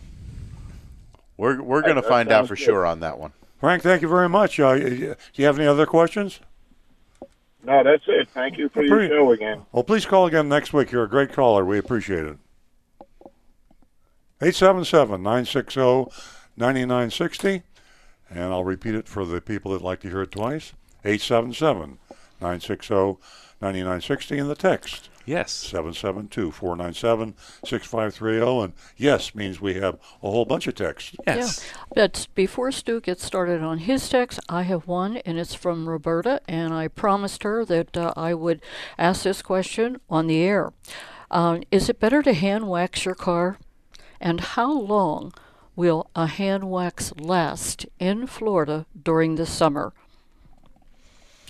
We're we're going to find out for good. sure on that one. Frank, thank you very much. Uh, y- y- do you have any other questions? No, that's it. Thank you for your show again. Well, please call again next week. You're a great caller. We appreciate it. 877 960 9960. And I'll repeat it for the people that like to hear it twice 877 960 9960 in the text. Yes. 772 497 6530. And yes means we have a whole bunch of texts. Yes. Yeah. But before Stu gets started on his text, I have one, and it's from Roberta, and I promised her that uh, I would ask this question on the air. Uh, is it better to hand wax your car? And how long will a hand wax last in Florida during the summer?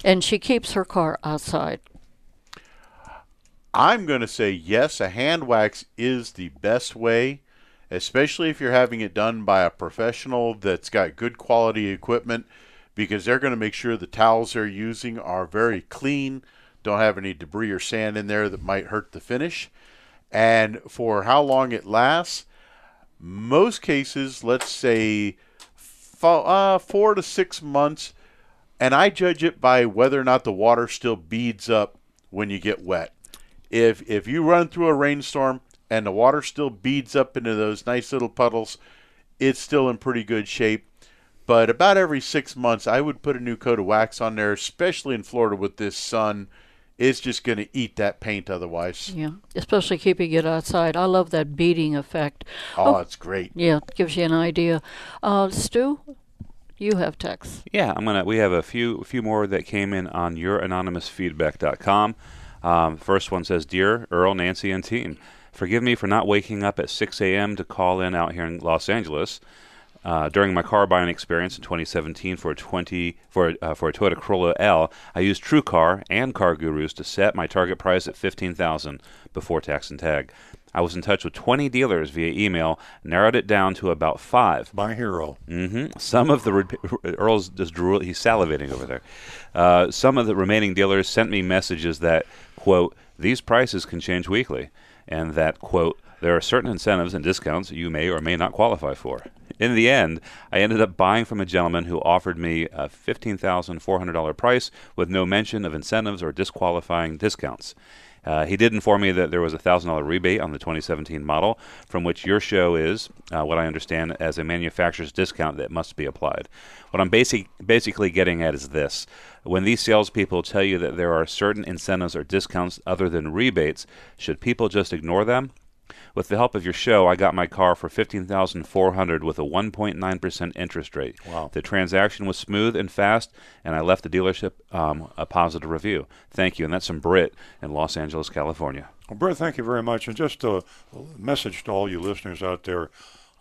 And she keeps her car outside. I'm going to say yes, a hand wax is the best way, especially if you're having it done by a professional that's got good quality equipment because they're going to make sure the towels they're using are very clean, don't have any debris or sand in there that might hurt the finish. And for how long it lasts, most cases, let's say uh, four to six months, and I judge it by whether or not the water still beads up when you get wet. If if you run through a rainstorm and the water still beads up into those nice little puddles, it's still in pretty good shape. But about every six months, I would put a new coat of wax on there, especially in Florida with this sun. It's just going to eat that paint otherwise. Yeah, especially keeping it outside. I love that beading effect. Oh, it's great. Yeah, it gives you an idea. Uh, Stu, you have text. Yeah, I'm gonna. We have a few a few more that came in on youranonymousfeedback.com. Um, first one says, "Dear Earl, Nancy, and team, forgive me for not waking up at 6 a.m. to call in out here in Los Angeles." Uh, during my car buying experience in 2017 for a 20 for uh, for a Toyota Corolla L, I used TrueCar and CarGurus to set my target price at 15,000 before tax and tag. I was in touch with 20 dealers via email, narrowed it down to about five. My hero. hmm Some of the re- Earl's just drool. He's salivating over there. Uh, some of the remaining dealers sent me messages that quote these prices can change weekly, and that quote There are certain incentives and discounts you may or may not qualify for. In the end, I ended up buying from a gentleman who offered me a $15,400 price with no mention of incentives or disqualifying discounts. Uh, he did inform me that there was a thousand dollar rebate on the 2017 model, from which your show is, uh, what I understand, as a manufacturer's discount that must be applied. What I'm basic, basically getting at is this: when these salespeople tell you that there are certain incentives or discounts other than rebates, should people just ignore them? With the help of your show, I got my car for fifteen thousand four hundred with a one point nine percent interest rate. Wow. The transaction was smooth and fast, and I left the dealership um, a positive review. Thank you, and that's from Britt in Los Angeles, California. Well, Brett, thank you very much. And just a message to all you listeners out there.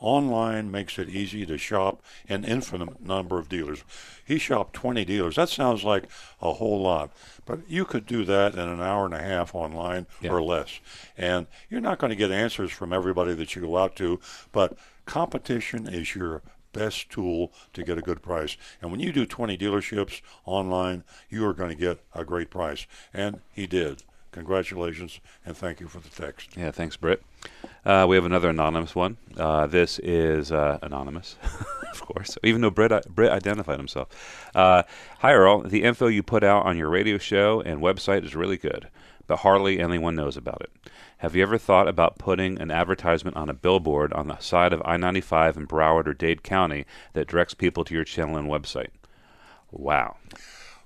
Online makes it easy to shop an infinite number of dealers. He shopped 20 dealers. That sounds like a whole lot, but you could do that in an hour and a half online Yeah. or less. And you're not going to get answers from everybody that you go out to, but competition is your best tool to get a good price. And when you do 20 dealerships online, you are going to get a great price. And he did. Congratulations and thank you for the text. Yeah, thanks, Britt. Uh, we have another anonymous one. Uh, this is uh, anonymous, of course, even though Britt, Britt identified himself. Uh, Hi, Earl. The info you put out on your radio show and website is really good, but hardly anyone knows about it. Have you ever thought about putting an advertisement on a billboard on the side of I 95 in Broward or Dade County that directs people to your channel and website? Wow.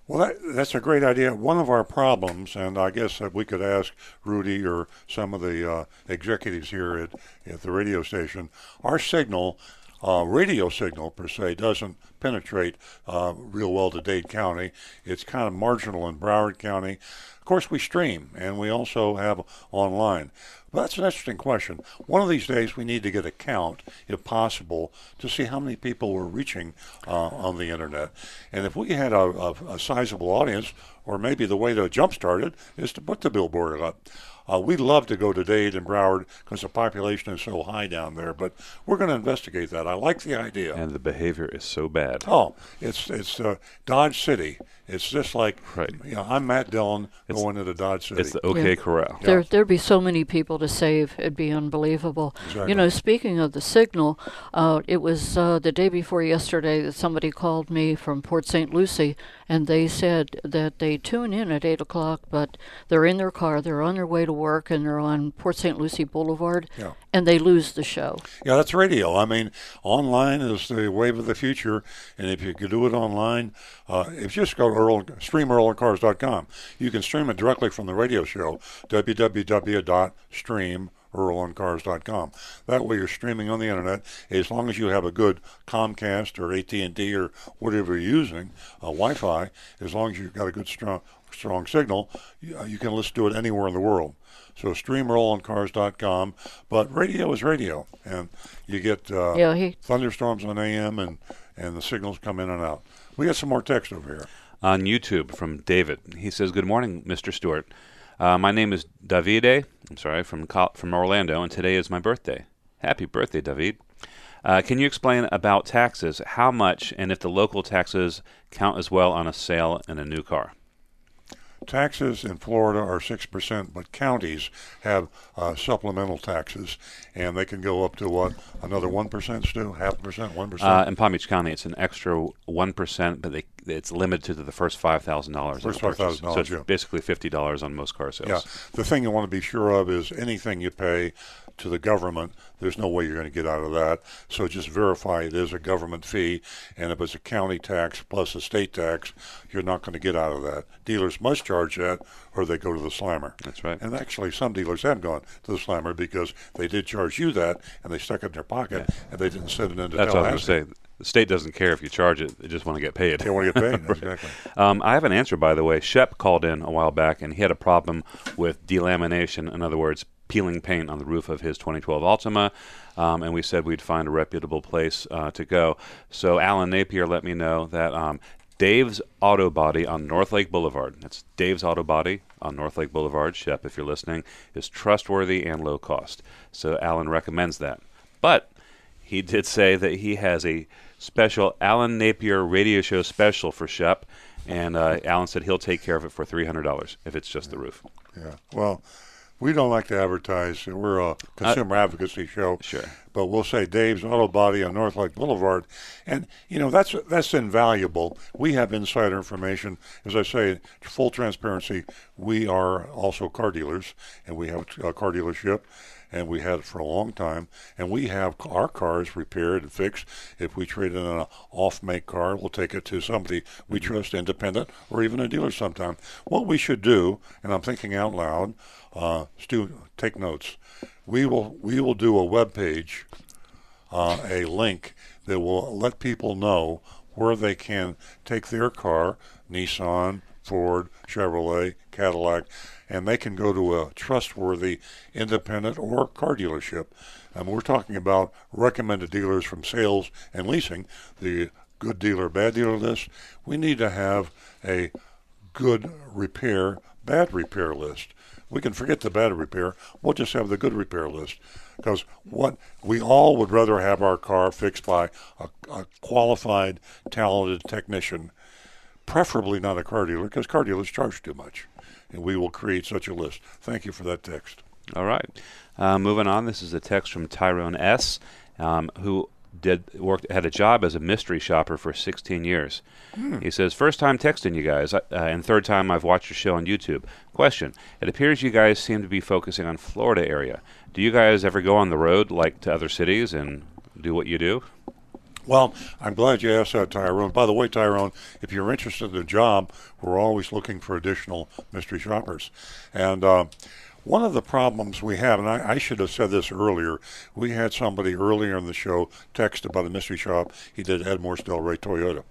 Well, that, that's a great idea. One of our problems, and I guess that we could ask Rudy or some of the uh, executives here at, at the radio station, our signal, uh, radio signal per se, doesn't penetrate uh, real well to Dade County. It's kind of marginal in Broward County. Of course, we stream and we also have online. But that's an interesting question. One of these days, we need to get a count, if possible, to see how many people we're reaching uh, on the internet. And if we had a, a, a sizable audience, or maybe the way to jumpstart it is to put the billboard up. Uh, we'd love to go to Dade and Broward because the population is so high down there, but we're going to investigate that. I like the idea. And the behavior is so bad. Oh, it's it's uh, Dodge City. It's just like Right. you know, I'm Matt Dillon It's- going into Dodge City. It's the OK Yeah. Corral. There, there'd be so many people to save. It'd be unbelievable. Exactly. You know, speaking of the signal, uh, it was uh, the day before yesterday that somebody called me from Port St. Lucie, and they said that they tune in at eight o'clock, but they're in their car, they're on their way to work, and they're on Port St. Lucie Boulevard, Yeah. and they lose the show. Yeah, that's radio. I mean, online is the wave of the future, and if you could do it online, uh, if you just go to Earl, streamearlandcars.com, you can stream it directly from the radio show, www.streamearlandcars.com. That way, you're streaming on the internet. As long as you have a good Comcast or AT&T or whatever you're using, uh, Wi-Fi, as long as you've got a good strong strong signal, you, uh, you can listen to it anywhere in the world. So streamearlandcars.com, but radio is radio, and you get uh, Yeah, he thunderstorms on AM, and and the signals come in and out. We got some more text over here. on YouTube from David. He says, "Good morning, Mr. Stewart. Uh, my name is Davide. I'm sorry from from Orlando, and today is my birthday. Happy birthday, David. Uh, can you explain about taxes? How much, and if the local taxes count as well on a sale in a new car? Taxes in Florida are six percent, but counties have uh, supplemental taxes, and they can go up to what another one percent, Stu? Half a percent, one Uh, in Palm Beach County, it's an extra one percent, but they, it's limited to the first five thousand dollars. First $5,000, So it's yeah. basically fifty dollars on most car sales. Yeah. The thing you want to be sure of is anything you pay to the government, there's no way you're going to get out of that. So just verify it is a government fee, and if it's a county tax plus a state tax, you're not going to get out of that. Dealers must charge that, or they go to the slammer. That's right. And actually, some dealers have gone to the slammer because they did charge you that, and they stuck it in their pocket, and they didn't send it into That's what I was going to say. The state doesn't care if you charge it; they just want to get paid. They want to get paid. exactly. Um, I have an answer, by the way. Shep called in a while back, and he had a problem with delamination. In other words, peeling paint on the roof of his 2012 Altima. Um, and we said we'd find a reputable place uh, to go. So Alan Napier let me know that um, Dave's Auto Body on North Lake Boulevard. That's Dave's Auto Body on North Lake Boulevard. Shep, if you're listening, is trustworthy and low cost. So Alan recommends that. But he did say that he has a special Alan Napier radio show special for Shep, and uh, Alan said he'll take care of it for three hundred dollars if it's just the roof. Yeah. Well, we don't like to advertise. We're a consumer advocacy show. Sure. But we'll say Dave's Auto Body on North Lake Boulevard, and you know that's that's invaluable. We have insider information. As I say, full transparency. We are also car dealers, and we have a car dealership, and we had it for a long time. And we have our cars repaired and fixed. If we trade in an off-make car, we'll take it to somebody we trust, independent, or even a dealer sometime. What we should do, and I'm thinking out loud, uh, Stu, take notes. We will we will do a web page, uh, a link that will let people know where they can take their car, Nissan, Ford, Chevrolet, Cadillac, and they can go to a trustworthy independent or car dealership. And we're talking about recommended dealers from sales and leasing, the good dealer, bad dealer list. We need to have a good repair, bad repair list. We can forget the bad repair. We'll just have the good repair list. Because what we all would rather have our car fixed by a, a qualified, talented technician, preferably not a car dealer, because car dealers charge too much. And we will create such a list. Thank you for that text. All right. Uh, moving on, this is a text from Tyrone S., um, who did worked had a job as a mystery shopper for 16 years. He says, first time texting you guys, uh, and third time I've watched your show on YouTube. Question: It appears you guys seem to be focusing on Florida area. Do you guys ever go on the road, like to other cities, and do what you do? Well, I'm glad you asked that, Tyrone. By the way, Tyrone, if you're interested in a job, we're always looking for additional mystery shoppers. And uh, one of the problems we have, and I, I should have said this earlier, we had somebody earlier in the show text about a mystery shop he did Morse Delray Toyota.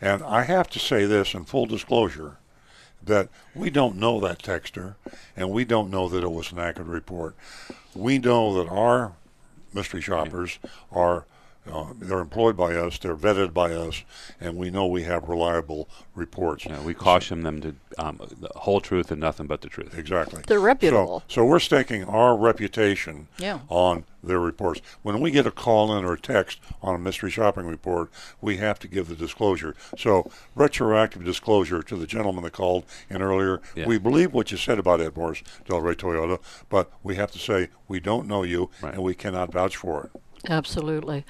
And I have to say this in full disclosure that we don't know that texter and we don't know that it was an accurate report. We know that our mystery shoppers are uh, they're employed by us, they're vetted by us, and we know we have reliable reports. You know, we caution them to um, the whole truth and nothing but the truth. Exactly. They're reputable. So, so we're staking our reputation Yeah. on their reports. When we get a call in or a text on a mystery shopping report, we have to give the disclosure. So retroactive disclosure to the gentleman that called in earlier. Yeah. We believe what you said about Ed Morse, Del Rey Toyota, but we have to say we don't know you Right. and we cannot vouch for it. Absolutely.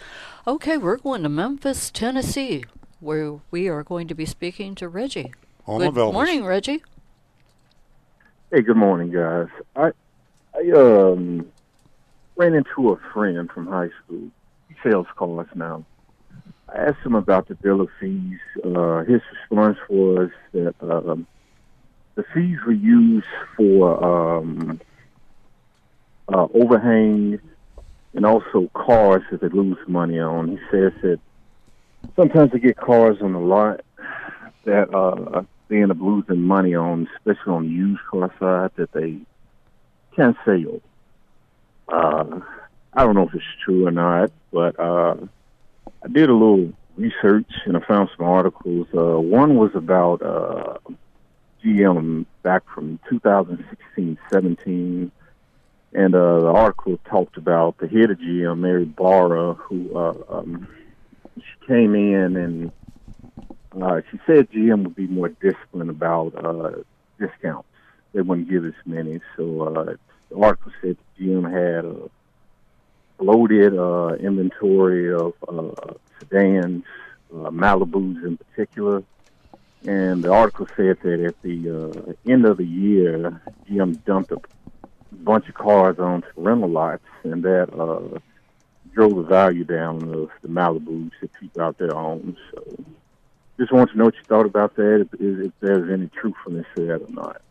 Okay, we're going to Memphis, Tennessee, where we are going to be speaking to Reggie. Home Good Elvis. morning, Reggie. Hey, good morning, guys. I I um ran into a friend from high school. He sells cars now. I asked him about the bill of fees. Uh, his response was that um, the fees were used for um, uh, overhang and also cars that they lose money on. He says that sometimes they get cars on the lot that uh, they end up losing money on, especially on the used car side, that they can't sell. Uh, I don't know if it's true or not, but uh, I did a little research and I found some articles. Uh, one was about uh, GM back from 2016 17. And uh, the article talked about the head of GM, Mary Barra, who uh, um, she came in and uh, she said GM would be more disciplined about uh, discounts. They wouldn't give as many. So uh, the article said GM had a bloated uh, inventory of uh, sedans, uh, Malibus in particular. And the article said that at the uh, end of the year, GM dumped a bunch of cars onto rental lots, and that uh, drove the value down of the Malibus that people out there own. So just want to know what you thought about that, if, if there's any truthfulness to that or not.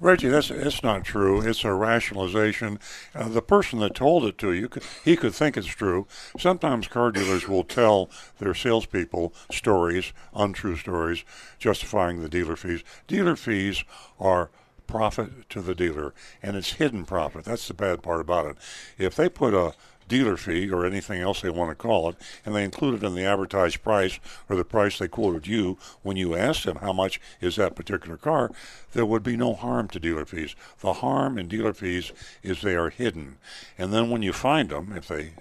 Reggie, that's it's not true. It's a rationalization. Uh, the person that told it to you, he could think it's true. Sometimes car dealers will tell their salespeople stories, untrue stories, justifying the dealer fees. Dealer fees are profit to the dealer, and it's hidden profit. That's the bad part about it. If they put a dealer fee or anything else they want to call it, and they include it in the advertised price or the price they quoted you when you asked them how much is that particular car, there would be no harm to dealer fees. The harm in dealer fees is they are hidden. And then when you find them, if they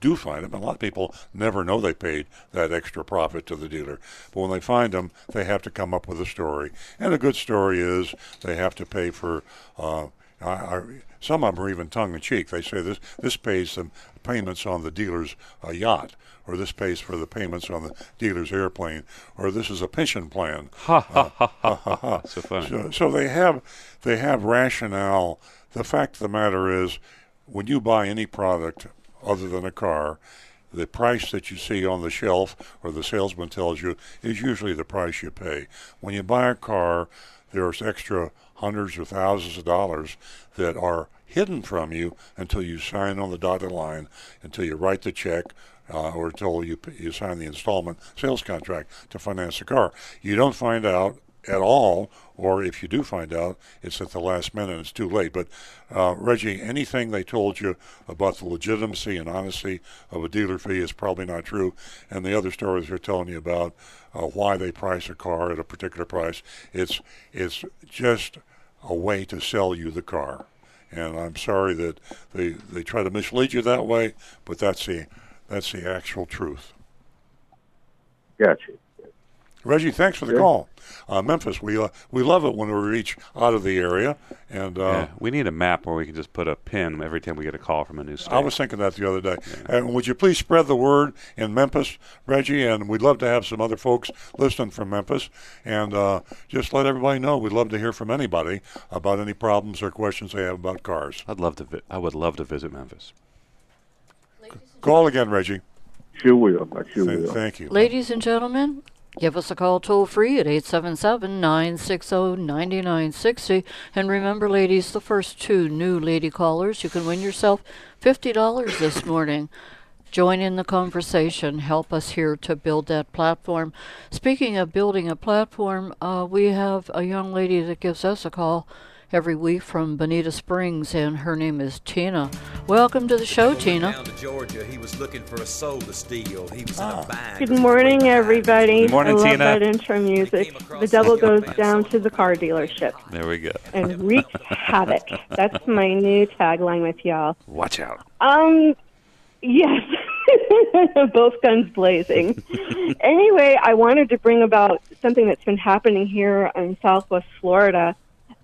do find them, a lot of people never know they paid that extra profit to the dealer. But when they find them, they have to come up with a story. And a good story is they have to pay for. Uh, I, I, some of them are even tongue in cheek. They say this this pays some payments on the dealer's uh, yacht, or this pays for the payments on the dealer's airplane, or this is a pension plan. Ha ha ha ha ha ha. So funny. So, so they have they have rationale. The fact of the matter is, when you buy any product other than a car, the price that you see on the shelf or the salesman tells you is usually the price you pay. When you buy a car, there's extra hundreds or thousands of dollars that are hidden from you until you sign on the dotted line, until you write the check, uh, or until you you sign the installment sales contract to finance the car. You don't find out at all, or if you do find out, it's at the last minute and it's too late. But uh, Reggie, anything they told you about the legitimacy and honesty of a dealer fee is probably not true. And the other stories they're telling you about uh, why they price a car at a particular price, it's it's just a way to sell you the car. And I'm sorry that they they try to mislead you that way, but that's the that's the actual truth. Gotcha. Reggie, thanks for the Sure. call. Uh, Memphis, we uh, we love it when we reach out of the area, and uh, Yeah, we need a map where we can just put a pin every time we get a call from a new state. I was thinking that the other day. And would you please spread the word in Memphis, Reggie? And we'd love to have some other folks listening from Memphis, and uh, just let everybody know. We'd love to hear from anybody about any problems or questions they have about cars. I'd love to. Vi- I would love to visit Memphis. Call again, Reggie. Sure will. I sure Th- will. thank you. Ladies and gentlemen, give us a call toll free at 877 960 9960. And remember, ladies, the first two new lady callers, you can win yourself $50 this morning. Join in the conversation. Help us here to build that platform. Speaking of building a platform, uh, we have a young lady that gives us a call every week from Bonita Springs, and her name is Tina. Welcome to the show, Tina. Down to Georgia, he was looking for a soul to steal. He was in a bag. Good morning, everybody. Good morning, I love that intro music. The devil goes down to the car dealership There we go. and wreaks havoc. That's my new tagline with y'all. Watch out. Um, yes, both guns blazing. anyway, I wanted to bring about something that's been happening here in Southwest Florida.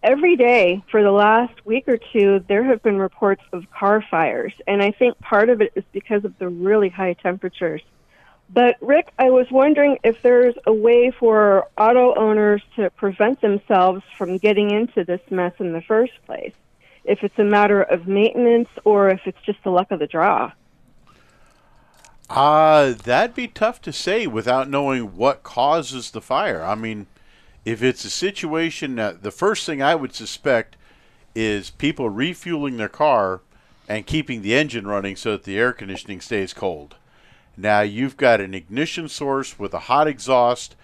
Every day for the last week or two, there have been reports of car fires, and I think part of it is because of the really high temperatures. But Rick, I was wondering if there's a way for auto owners to prevent themselves from getting into this mess in the first place. If it's a matter of maintenance or if it's just the luck of the draw. Uh, that'd be tough to say without knowing what causes the fire. I mean, if it's a situation that the first thing I would suspect is people refueling their car and keeping the engine running so that the air conditioning stays cold. Now you've got an ignition source with a hot exhaust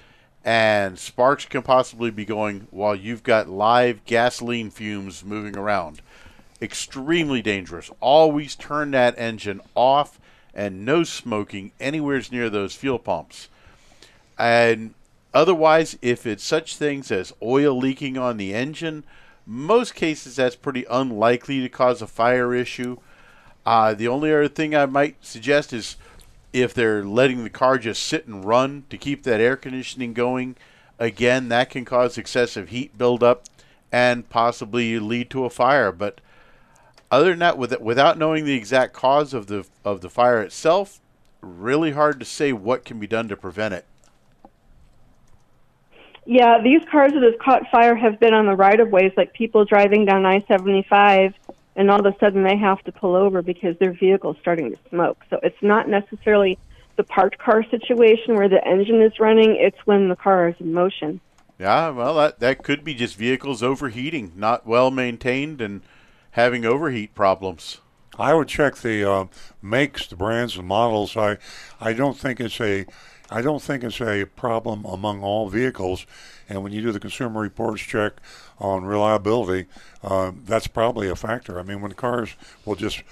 and sparks can possibly be going while you've got live gasoline fumes moving around. Extremely dangerous. Always turn that engine off and no smoking anywhere near those fuel pumps. And otherwise, if it's such things as oil leaking on the engine, most cases that's pretty unlikely to cause a fire issue. Uh, the only other thing I might suggest is if they're letting the car just sit and run to keep that air conditioning going, again, that can cause excessive heat buildup and possibly lead to a fire. But other than that, with, without knowing the exact cause of the of the fire itself, really hard to say what can be done to prevent it. Yeah, these cars that have caught fire have been on the right of ways, like people driving down I 75, and all of a sudden they have to pull over because their vehicle's starting to smoke. So it's not necessarily the parked car situation where the engine is running, it's when the car is in motion. Yeah, well, that that could be just vehicles overheating, not well maintained, and having overheat problems. I would check the uh, makes, the brands, and models. I, I don't think it's a, I don't think it's a problem among all vehicles. And when you do the consumer reports check on reliability, uh, that's probably a factor. I mean, when cars will just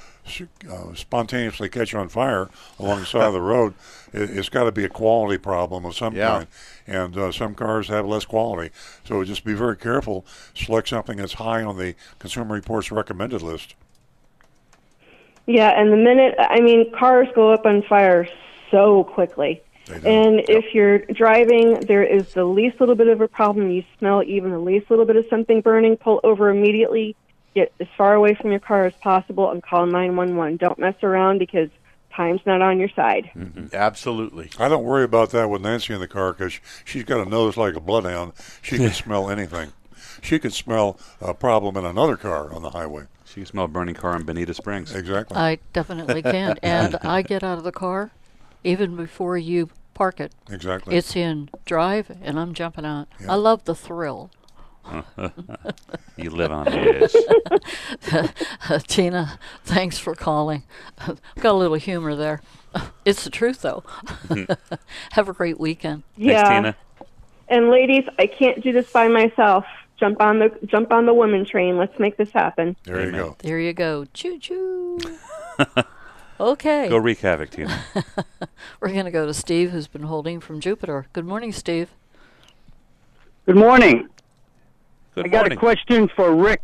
uh, spontaneously catch on fire along the side of the road, it, it's got to be a quality problem of some Yeah. kind. And uh, some cars have less quality, so just be very careful. Select something that's high on the consumer reports recommended list. Yeah, and the minute, I mean, cars go up on fire so quickly. And if you're driving, there is the least little bit of a problem. You smell even the least little bit of something burning, pull over immediately. get as far away from your car as possible and call 911. Don't mess around because time's not on your side. Mm-hmm. Absolutely. I don't worry about that with Nancy in the car because she's got a nose like a bloodhound. She can smell anything. She could smell a problem in another car on the highway. She can smell a burning car in Bonita Springs. Exactly. I definitely can. And I get out of the car even before you park it. Exactly. It's in drive, and I'm jumping out. Yeah. I love the thrill. you live on the edge. Tina, thanks for calling. Got a little humor there. It's the truth, though. Mm-hmm. Have a great weekend. Yeah. And ladies, I can't do this by myself. Jump on the jump on the women train. Let's make this happen. There you go. There you go. Choo choo. Okay. Go wreak havoc, Tina. We're going to go to Steve, who's been holding from Jupiter. Good morning, Steve. Good morning. Good I got morning. a question for Rick.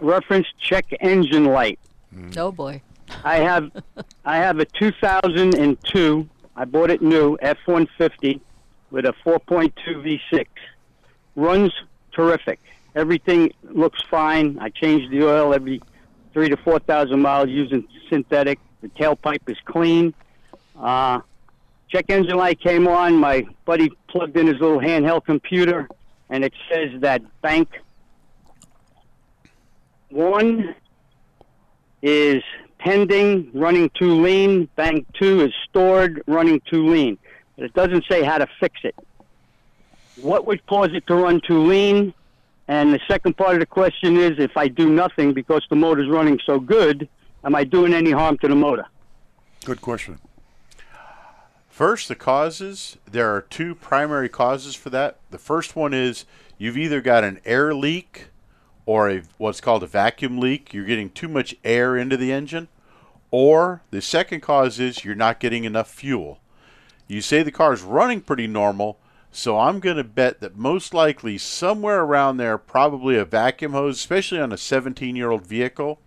Reference check engine light. Mm. Oh boy. I have I have a 2002. I bought it new F150 with a 4.2 V6. Runs terrific. Everything looks fine. I change the oil every three to four thousand miles using synthetic. The tailpipe is clean. Uh, check engine light came on. My buddy plugged in his little handheld computer, and it says that bank one is pending, running too lean. Bank two is stored, running too lean. But it doesn't say how to fix it. What would cause it to run too lean? And the second part of the question is if I do nothing because the motor's running so good, am I doing any harm to the motor? Good question. First, the causes. There are two primary causes for that. The first one is you've either got an air leak or a what's called a vacuum leak. You're getting too much air into the engine. Or the second cause is you're not getting enough fuel. You say the car's running pretty normal, so I'm going to bet that most likely somewhere around there, probably a vacuum hose, especially on a 17 year old vehicle.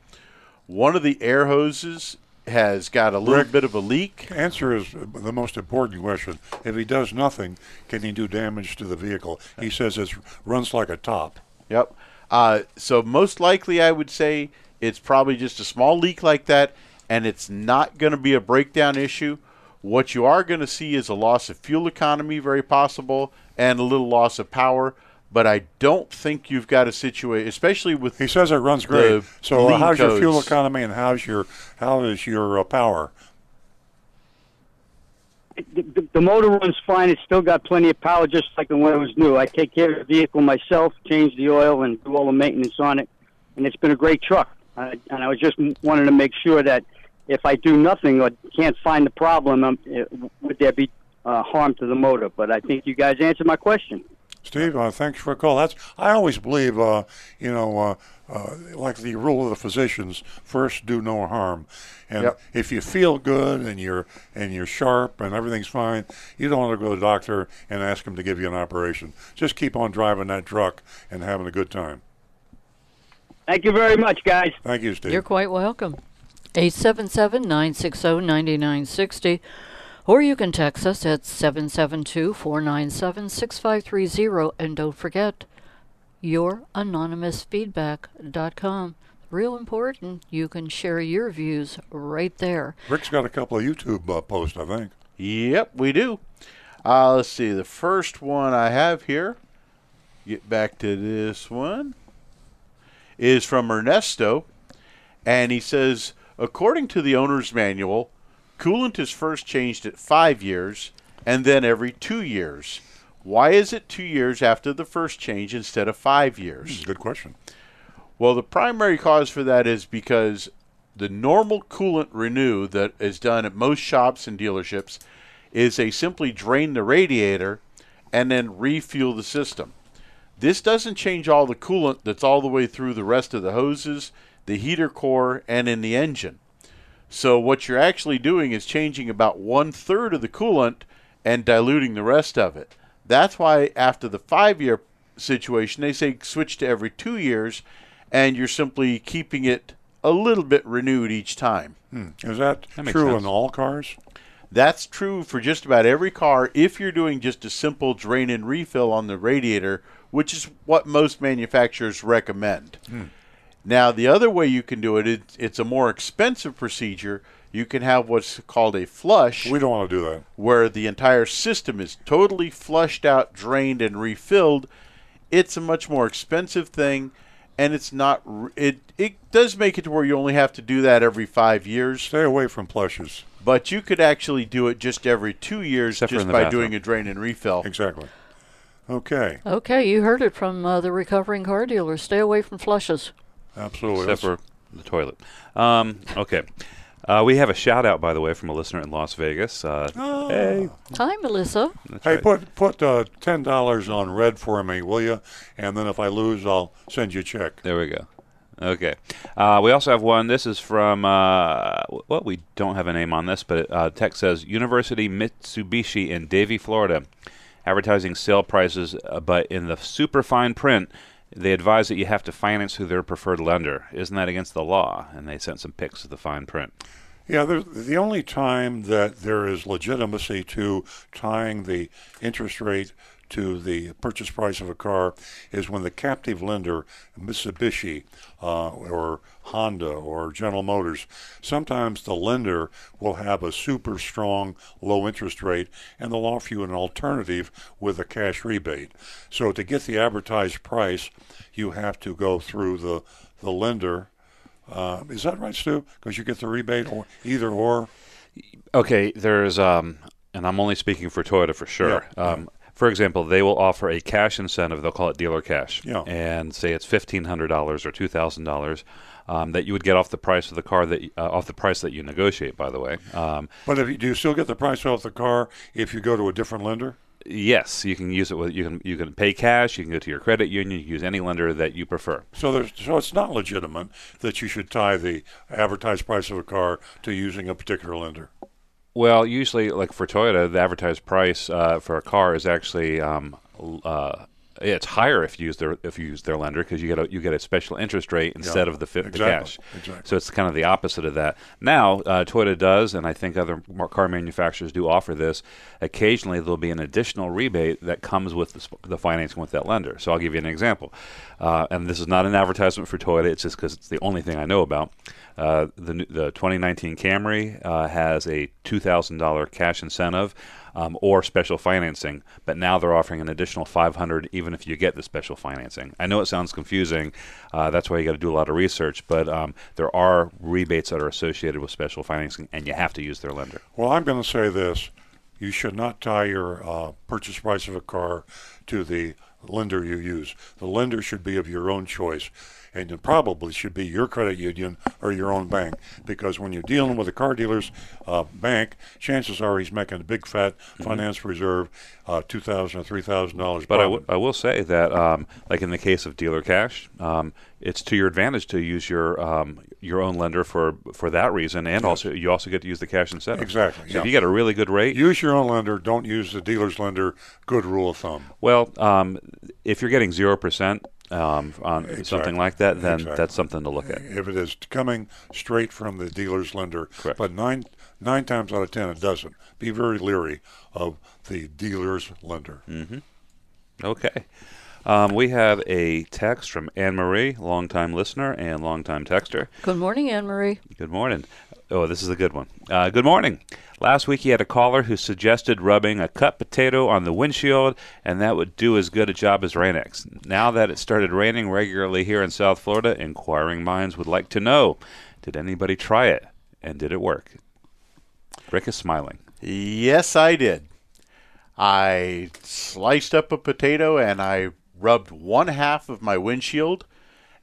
One of the air hoses has got a little Rick, bit of a leak. Answer is the most important question. If he does nothing, can he do damage to the vehicle? He says it runs like a top. Yep. Uh, so most likely, I would say it's probably just a small leak like that, and it's not going to be a breakdown issue. What you are going to see is a loss of fuel economy, very possible, and a little loss of power. But I don't think you've got a situation, especially with. He says it runs great. So uh, lean how's your fuel economy and how's your how is your uh, power? the, the, the motor runs fine. It's still got plenty of power, just like when it was new. I take care of the vehicle myself, change the oil, and do all the maintenance on it. And it's been a great truck. Uh, and I was just m- wanting to make sure that if I do nothing or can't find the problem, um, uh, would there be uh, harm to the motor? But I think you guys answered my question. Steve, uh, thanks for a call. That's I always believe, uh, you know, uh, uh, like the rule of the physicians: first, do no harm. And Yep. if you feel good and you're and you're sharp and everything's fine, you don't want to go to the doctor and ask him to give you an operation. Just keep on driving that truck and having a good time. Thank you very much, guys. Thank you, Steve. You're quite welcome. 877 960 9960. Or you can text us at 772 497 6530. And don't forget, youranonymousfeedback.com. Real important. You can share your views right there. Rick's got a couple of YouTube uh, posts, I think. Yep, we do. Uh, let's see. The first one I have here, get back to this one, is from Ernesto. And he says, according to the owner's manual, coolant is first changed at five years and then every two years. Why is it two years after the first change instead of five years? Hmm, good question. Well, the primary cause for that is because the normal coolant renew that is done at most shops and dealerships is they simply drain the radiator and then refuel the system. This doesn't change all the coolant that's all the way through the rest of the hoses, the heater core, and in the engine. So what you're actually doing is changing about one third of the coolant and diluting the rest of it. That's why after the five year situation, they say switch to every two years, and you're simply keeping it a little bit renewed each time. Hmm. Is that, That true sense. in all cars? That's true for just about every car if you're doing just a simple drain and refill on the radiator, which is what most manufacturers recommend. Hmm. Now, the other way you can do it, it it's a more expensive procedure. You can have what's called a flush. We don't want to do that. Where the entire system is totally flushed out, drained, and refilled. It's a much more expensive thing, and it's not. It it does make it to where you only have to do that every five years. Stay away from plushes. But you could actually do it just every two years, Except just by bathroom. doing a drain and refill. Exactly. Okay. Okay, you heard it from uh, the recovering car dealer. Stay away from flushes. Absolutely. Except for the toilet. Um, okay. Uh, we have a shout out, by the way, from a listener in Las Vegas. Uh, Hey. Hi, Melissa. That's hey, right. put put uh, ten dollars on red for me, will you? And then if I lose, I'll send you a check. There we go. Okay. Uh, we also have one. This is from, uh, well, we don't have a name on this, but uh, text says University Mitsubishi in Davie, Florida, advertising sale prices, uh, but in the super fine print, they advise that you have to finance through their preferred lender. Isn't that against the law? And they sent some pics of the fine print. Yeah, the only time that there is legitimacy to tying the interest rate to the purchase price of a car is when the captive lender, Mitsubishi uh, or Honda or General Motors, sometimes the lender will have a super strong low interest rate and they'll offer you an alternative with a cash rebate. So to get the advertised price, you have to go through the, the lender. Uh, is that right, Stu? Because you get the rebate or either or. Okay, there's um, and I'm only speaking for Toyota for sure. Yeah, um, For example, they will offer a cash incentive. They'll call it dealer cash, Yeah. and say it's fifteen hundred dollars or two thousand dollars um, that you would get off the price of the car that uh, off the price that you negotiate. By the way, um, But if you, do you still get the price off the car if you go to a different lender? yes, you can use it with you can you can pay cash. You can go to your credit union. You can use any lender that you prefer. So there's so it's not legitimate that you should tie the advertised price of a car to using a particular lender. Well, usually, like for Toyota, the advertised price uh, for a car is actually um, uh, it's higher if you use their if you use their lender because you get a you get a special interest rate instead of the, fi- the cash. exactly. So it's kind of the opposite of that. Now, uh, Toyota does, and I think other car manufacturers do offer this. Occasionally, there'll be an additional rebate that comes with the, sp- the financing with that lender. So I'll give you an example, uh, and this is not an advertisement for Toyota. It's just because it's the only thing I know about. Uh, the the 2019 Camry uh, has a $2,000 cash incentive um, or special financing, but now they're offering an additional 500 even if you get the special financing. I know it sounds confusing. Uh, that's why you got to do a lot of research, but um, there are rebates that are associated with special financing, and you have to use their lender. Well, I'm going to say this: you should not tie your uh, purchase price of a car to the lender you use. The lender should be of your own choice, and it probably should be your credit union or your own bank. Because when you're dealing with a car dealer's uh, bank, chances are he's making a big fat finance reserve, uh, two thousand or three thousand dollars. But I, w- I will say that, um, like in the case of dealer cash, um, it's to your advantage to use your um, your own lender for for that reason, and also you also get to use the cash incentive. Exactly, So yeah. if you get a really good rate, use your own lender. Don't use the dealer's lender. Good rule of thumb. well, um, if you're getting zero percent um, on something like that, then Exactly. that's something to look at. if it is coming straight from the dealer's lender. Correct. But nine nine times out of ten, it doesn't. Be very leery of the dealer's lender. Mm-hmm. Okay. Um, we have a text from Anne Marie, longtime listener and longtime texter. Good morning, Anne Marie. Good morning. Oh, this is a good one. Uh, good morning. Last week he had a caller who suggested rubbing a cut potato on the windshield, and that would do as good a job as Rain-X. Now that it started raining regularly here in South Florida, inquiring minds would like to know: Did anybody try it, and did it work? Rick is smiling. Yes, I did. I sliced up a potato and I rubbed one half of my windshield,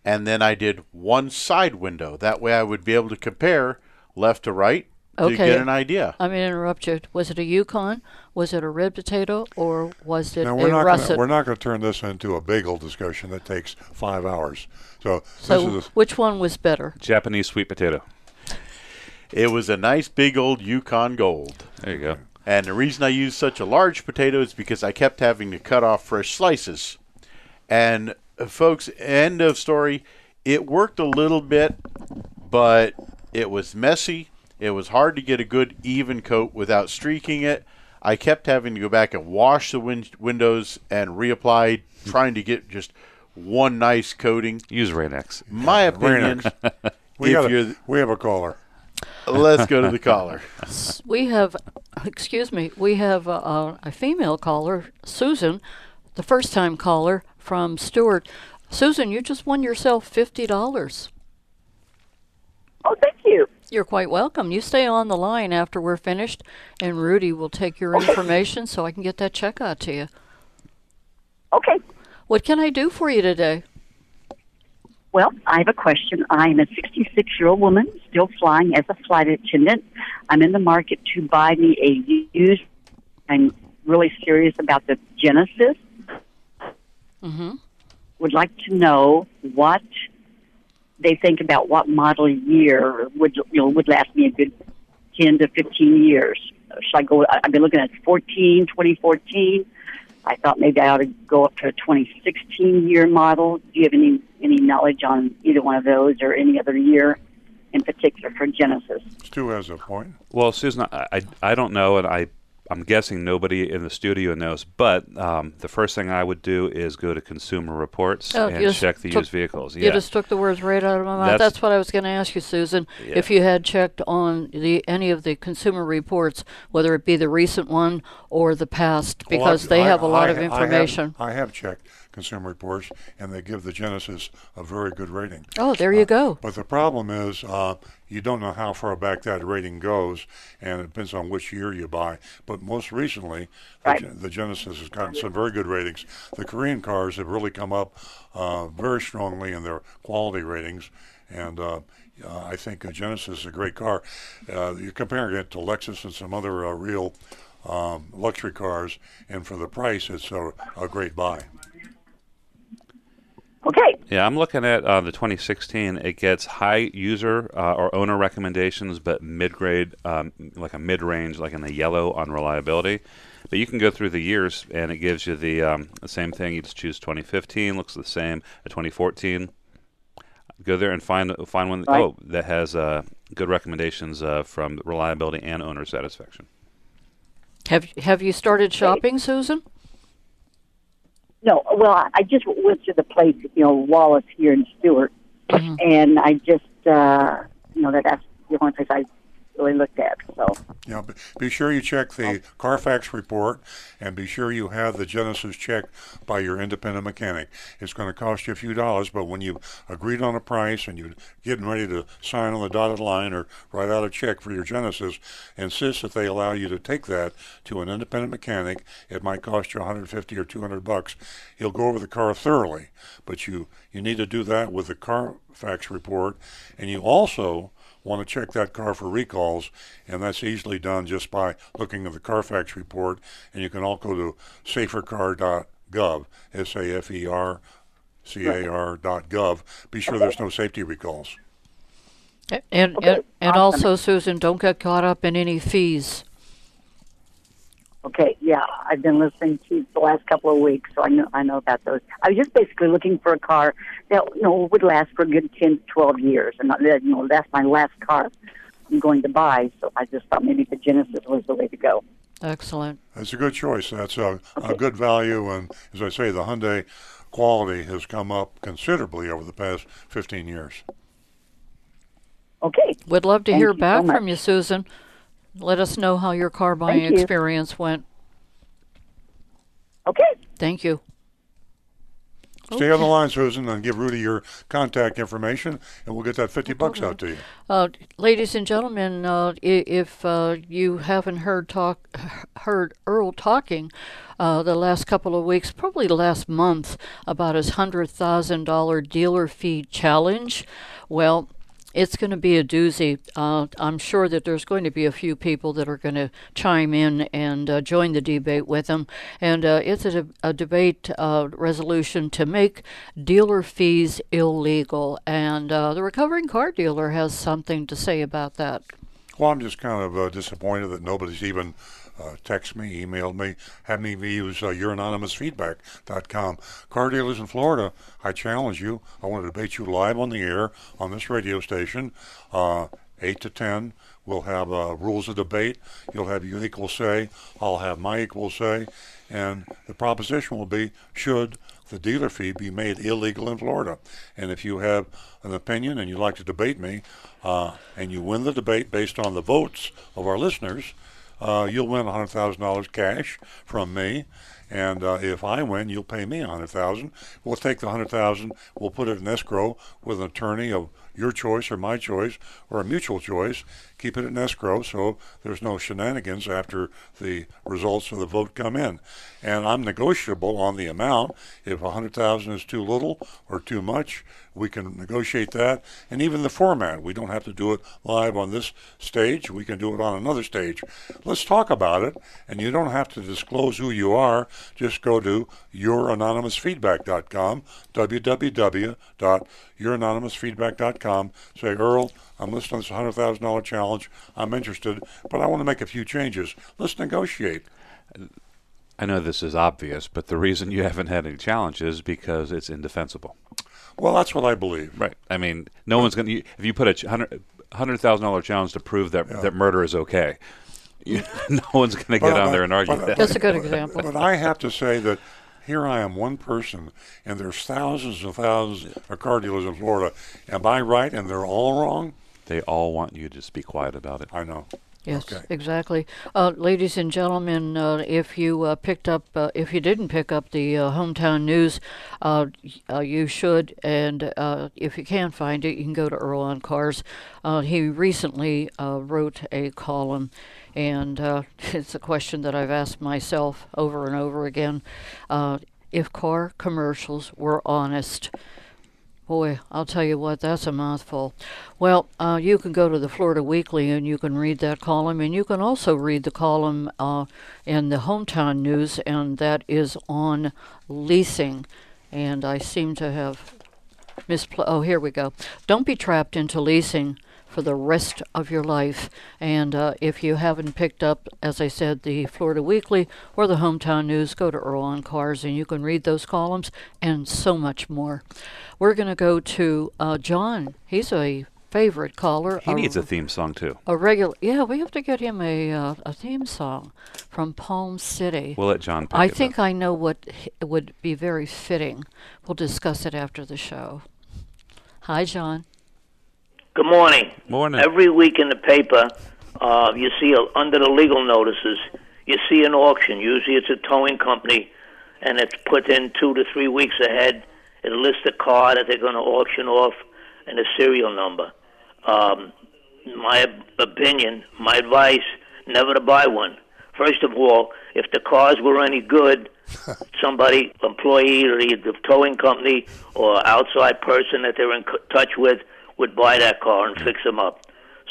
and then I did one side window. That way I would be able to compare left to right to Okay. get an idea. I'm going to interrupt you. Was it a Yukon? Was it a red potato? Or was it Now we're not russet? gonna, we're not going to turn this into a bagel discussion that takes five hours. So, so, this is which one was better? Japanese sweet potato. It was a nice big old Yukon Gold. There you go. And the reason I used such a large potato is because I kept having to cut off fresh slices. And uh, folks, end of story. It worked a little bit, but it was messy. It was hard to get a good even coat without streaking it. I kept having to go back and wash the win- windows and reapply, trying to get just one nice coating. Use Rain-X. My opinion. We, if got you're, a, we have a caller. let's go to the caller. We have, excuse me, we have a, a female caller, Susan, the first time caller from Stuart. Susan, you just won yourself $50. Oh, thank you. You're quite welcome. You stay on the line after we're finished, and Rudy will take your information so I can get that check out to you. Okay. What can I do for you today? Well, I have a question. I'm a 66 year old woman, still flying as a flight attendant. I'm in the market to buy me a used. I'm really serious about the Genesis. Mm-hmm. Would like to know what they think about what model year would you know would last me a good 10 to 15 years. Should I go? I've been looking at 14, 2014. I thought maybe I ought to go up to a 2016 year model. Do you have any any knowledge on either one of those or any other year in particular for Genesis? Stu has a point. Well, Susan, I, I, I don't know, and I I'm guessing nobody in the studio knows. But um, the first thing I would do is go to Consumer Reports Oh, and check the took- used vehicles. You Yeah. just took the words right out of my mouth. That's- That's, what I was going to ask you, Susan. Yeah. If you had checked on the any of the consumer reports, whether it be the recent one or the past, Well, because I- they I- have a lot I- of I have- information. I have, checked Consumer Reports, and they give the Genesis a very good rating. Oh, there you go. But the problem is, uh, you don't know how far back that rating goes, and it depends on which year you buy. But most recently, the, the Genesis has gotten some very good ratings. The Korean cars have really come up uh, very strongly in their quality ratings, and uh, uh, I think a Genesis is a great car. Uh, you're comparing it to Lexus and some other uh, real um, luxury cars, and for the price, it's a, a great buy. Okay. Yeah, I'm looking at uh, the 2016. It gets high user uh, or owner recommendations, but mid-grade, um, like a mid-range, like in the yellow on reliability. But you can go through the years, and it gives you the, um, the same thing. You just choose 2015, looks the same. A 2014, go there and find find one. Right. Oh, that has uh, good recommendations uh, from reliability and owner satisfaction. Have Have you started shopping, Susan? No, well, I- I just went to the place, you know, Wallace here in Stuart, and I just, uh, you know, that that's the only place I really looked at. So, Yeah, be sure you check the Carfax report and be sure you have the Genesis checked by your independent mechanic. It's going to cost you a few dollars, but when you've agreed on a price and you're getting ready to sign on the dotted line or write out a check for your Genesis, insist that they allow you to take that to an independent mechanic. It might cost you 150 or 200 bucks. He'll go over the car thoroughly, but you you need to do that with the Carfax report, and you also want to check that car for recalls, and that's easily done just by looking at the Carfax report. And you can also go to safercar.gov, S-A-F-E-R, C-A-R dot gov. Be sure there's no safety recalls. And Okay, and, and awesome. also, Susan, don't get caught up in any fees. Okay, yeah, I've been listening to you the last couple of weeks, so I know I know about those. I was just basically looking for a car that you know would last for a good ten to twelve years, and uh, you know that's my last car I'm going to buy. So I just thought maybe the Genesis was the way to go. Excellent. That's a good choice. That's a, a good value, and as I say, the Hyundai quality has come up considerably over the past 15 years. Okay. We'd love to Thank hear you so back from you, Susan. Let us know how your car buying Thank you. experience went. Okay. Thank you. Stay on the line, Susan, and give Rudy your contact information, and we'll get that 50 bucks out to you. Uh, ladies and gentlemen, uh, if uh, you haven't heard talk, heard Earl talking uh, the last couple of weeks, probably last month, about his hundred thousand dollar dealer fee challenge, well, it's going to be a doozy. Uh, I'm sure that there's going to be a few people that are going to chime in and uh, join the debate with them. And uh, it's a, a debate uh, resolution to make dealer fees illegal. And uh, the recovering car dealer has something to say about that. Well, I'm just kind of disappointed that nobody's even uh, texted me, emailed me, have me use uh, youranonymousfeedback.com. Car dealers in Florida, I challenge you. I want to debate you live on the air on this radio station, uh, 8 to 10. We'll have uh, rules of debate. You'll have your equal say. I'll have my equal say. And the proposition will be should the dealer fee be made illegal in Florida. And if you have an opinion and you'd like to debate me, uh, and you win the debate based on the votes of our listeners, uh, you'll win $100,000 cash from me. And uh, if I win, you'll pay me a hundred thousand. We'll take the hundred thousand. We'll put it in escrow with an attorney of your choice or my choice or a mutual choice. Keep it in escrow so there's no shenanigans after the results of the vote come in. And I'm negotiable on the amount. If a hundred thousand is too little or too much, we can negotiate that. And even the format, we don't have to do it live on this stage. We can do it on another stage. Let's talk about it. And you don't have to disclose who you are. Just go to youranonymousfeedback.com, www.youranonymousfeedback.com. Say, Earl, I'm listening to this $100,000 challenge. I'm interested, but I want to make a few changes. Let's negotiate. I know this is obvious, but the reason you haven't had any challenges is because it's indefensible. Well, that's what I believe. Right. I mean, no one's going to. If you put a hundred hundred thousand dollar challenge to prove that Yeah. that murder is okay, you, no one's going to get on but- there and argue but- that. That's a good example. But I have to say that here I am, one person, and there's thousands and thousands of car dealers in Florida. Am I right and they're all wrong? They all want you to just be quiet about it. I know. Yes, Okay. exactly. Uh, ladies and gentlemen, uh, if you uh, picked up, uh, if you didn't pick up the uh, hometown news, uh, y- uh, you should. And uh, if you can't find it, you can go to Earl on Cars. Uh, he recently uh, wrote a column, and uh, it's a question that I've asked myself over and over again. Uh, if car commercials were honest, Boy, I'll tell you what, that's a mouthful. Well, uh, you can go to the Florida Weekly and you can read that column, and you can also read the column uh, in the Hometown News, and that is on leasing. And I seem to have mispl- Oh, here we go. Don't be trapped into leasing for the rest of your life. And uh, if you haven't picked up, as I said, the Florida Weekly or the Hometown News, go to Earl on Cars and you can read those columns and so much more. We're going to go to uh, John. He's a favorite caller. He needs a, a theme song too. a regular. Yeah, we have to get him a uh, a theme song from Palm City. We'll let John pick I it up. think I know what h- would be very fitting. We'll discuss it after the show. Hi, John. Good morning. Morning. Every week in the paper, uh, you see uh, under the legal notices, you see an auction. Usually, it's a towing company, and it's put in two to three weeks ahead. It lists the car that they're going to auction off and a serial number. Um, my opinion, my advice: never to buy one. First of all, if the cars were any good, somebody, employee, or the the towing company or outside person that they're in touch with would buy that car and fix them up.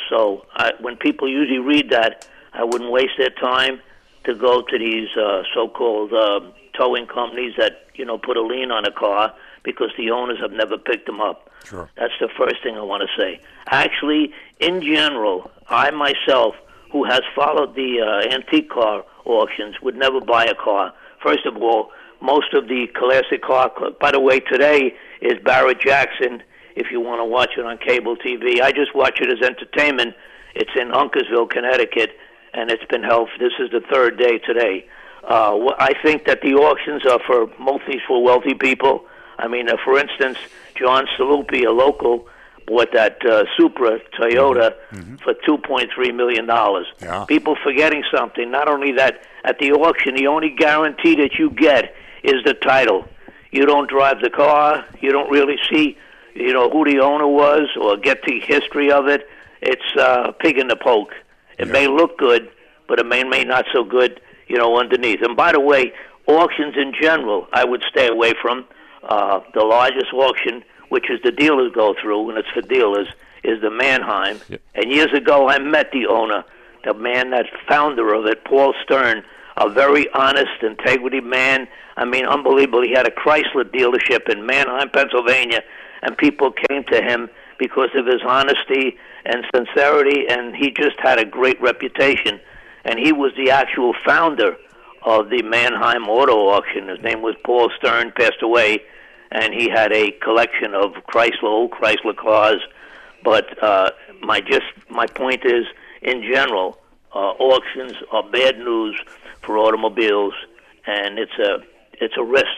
So I, when people usually read that, I wouldn't waste their time to go to these uh, so-called uh, towing companies that you know put a lien on a car because the owners have never picked them up. Sure. That's the first thing I want to say. Actually, in general, I myself, who has followed the uh, antique car auctions, would never buy a car. First of all, most of the classic car. By the way, today is Barrett Jackson. If you want to watch it on cable TV, I just watch it as entertainment. It's in Uncasville, Connecticut, and it's been held. This is the third day today. Uh, I think that the auctions are for mostly for wealthy people. I mean, uh, for instance, John Staluppi, a local, bought that uh, Supra Toyota for two point three million dollars. Yeah. People forgetting something. Not only that, at the auction, the only guarantee that you get is the title. You don't drive the car. You don't really see, you know, who the owner was or get the history of it. It's uh, pig in the poke. It may look good, but it may may not so good, you know, underneath. And by the way, auctions in general, I would stay away from. Uh, the largest auction, which is the dealers go through, and it's for dealers, is the Manheim. And years ago, I met the owner, the man, that founder of it, Paul Stern, a very honest, integrity man. I mean, unbelievable. He had a Chrysler dealership in Manheim, Pennsylvania, and people came to him because of his honesty and sincerity, and he just had a great reputation. And he was the actual founder of the Manheim Auto Auction. His name was Paul Stern, passed away, and he had a collection of Chrysler, old Chrysler cars. But uh, my just my point is, in general, uh, auctions are bad news for automobiles, and it's a it's a risk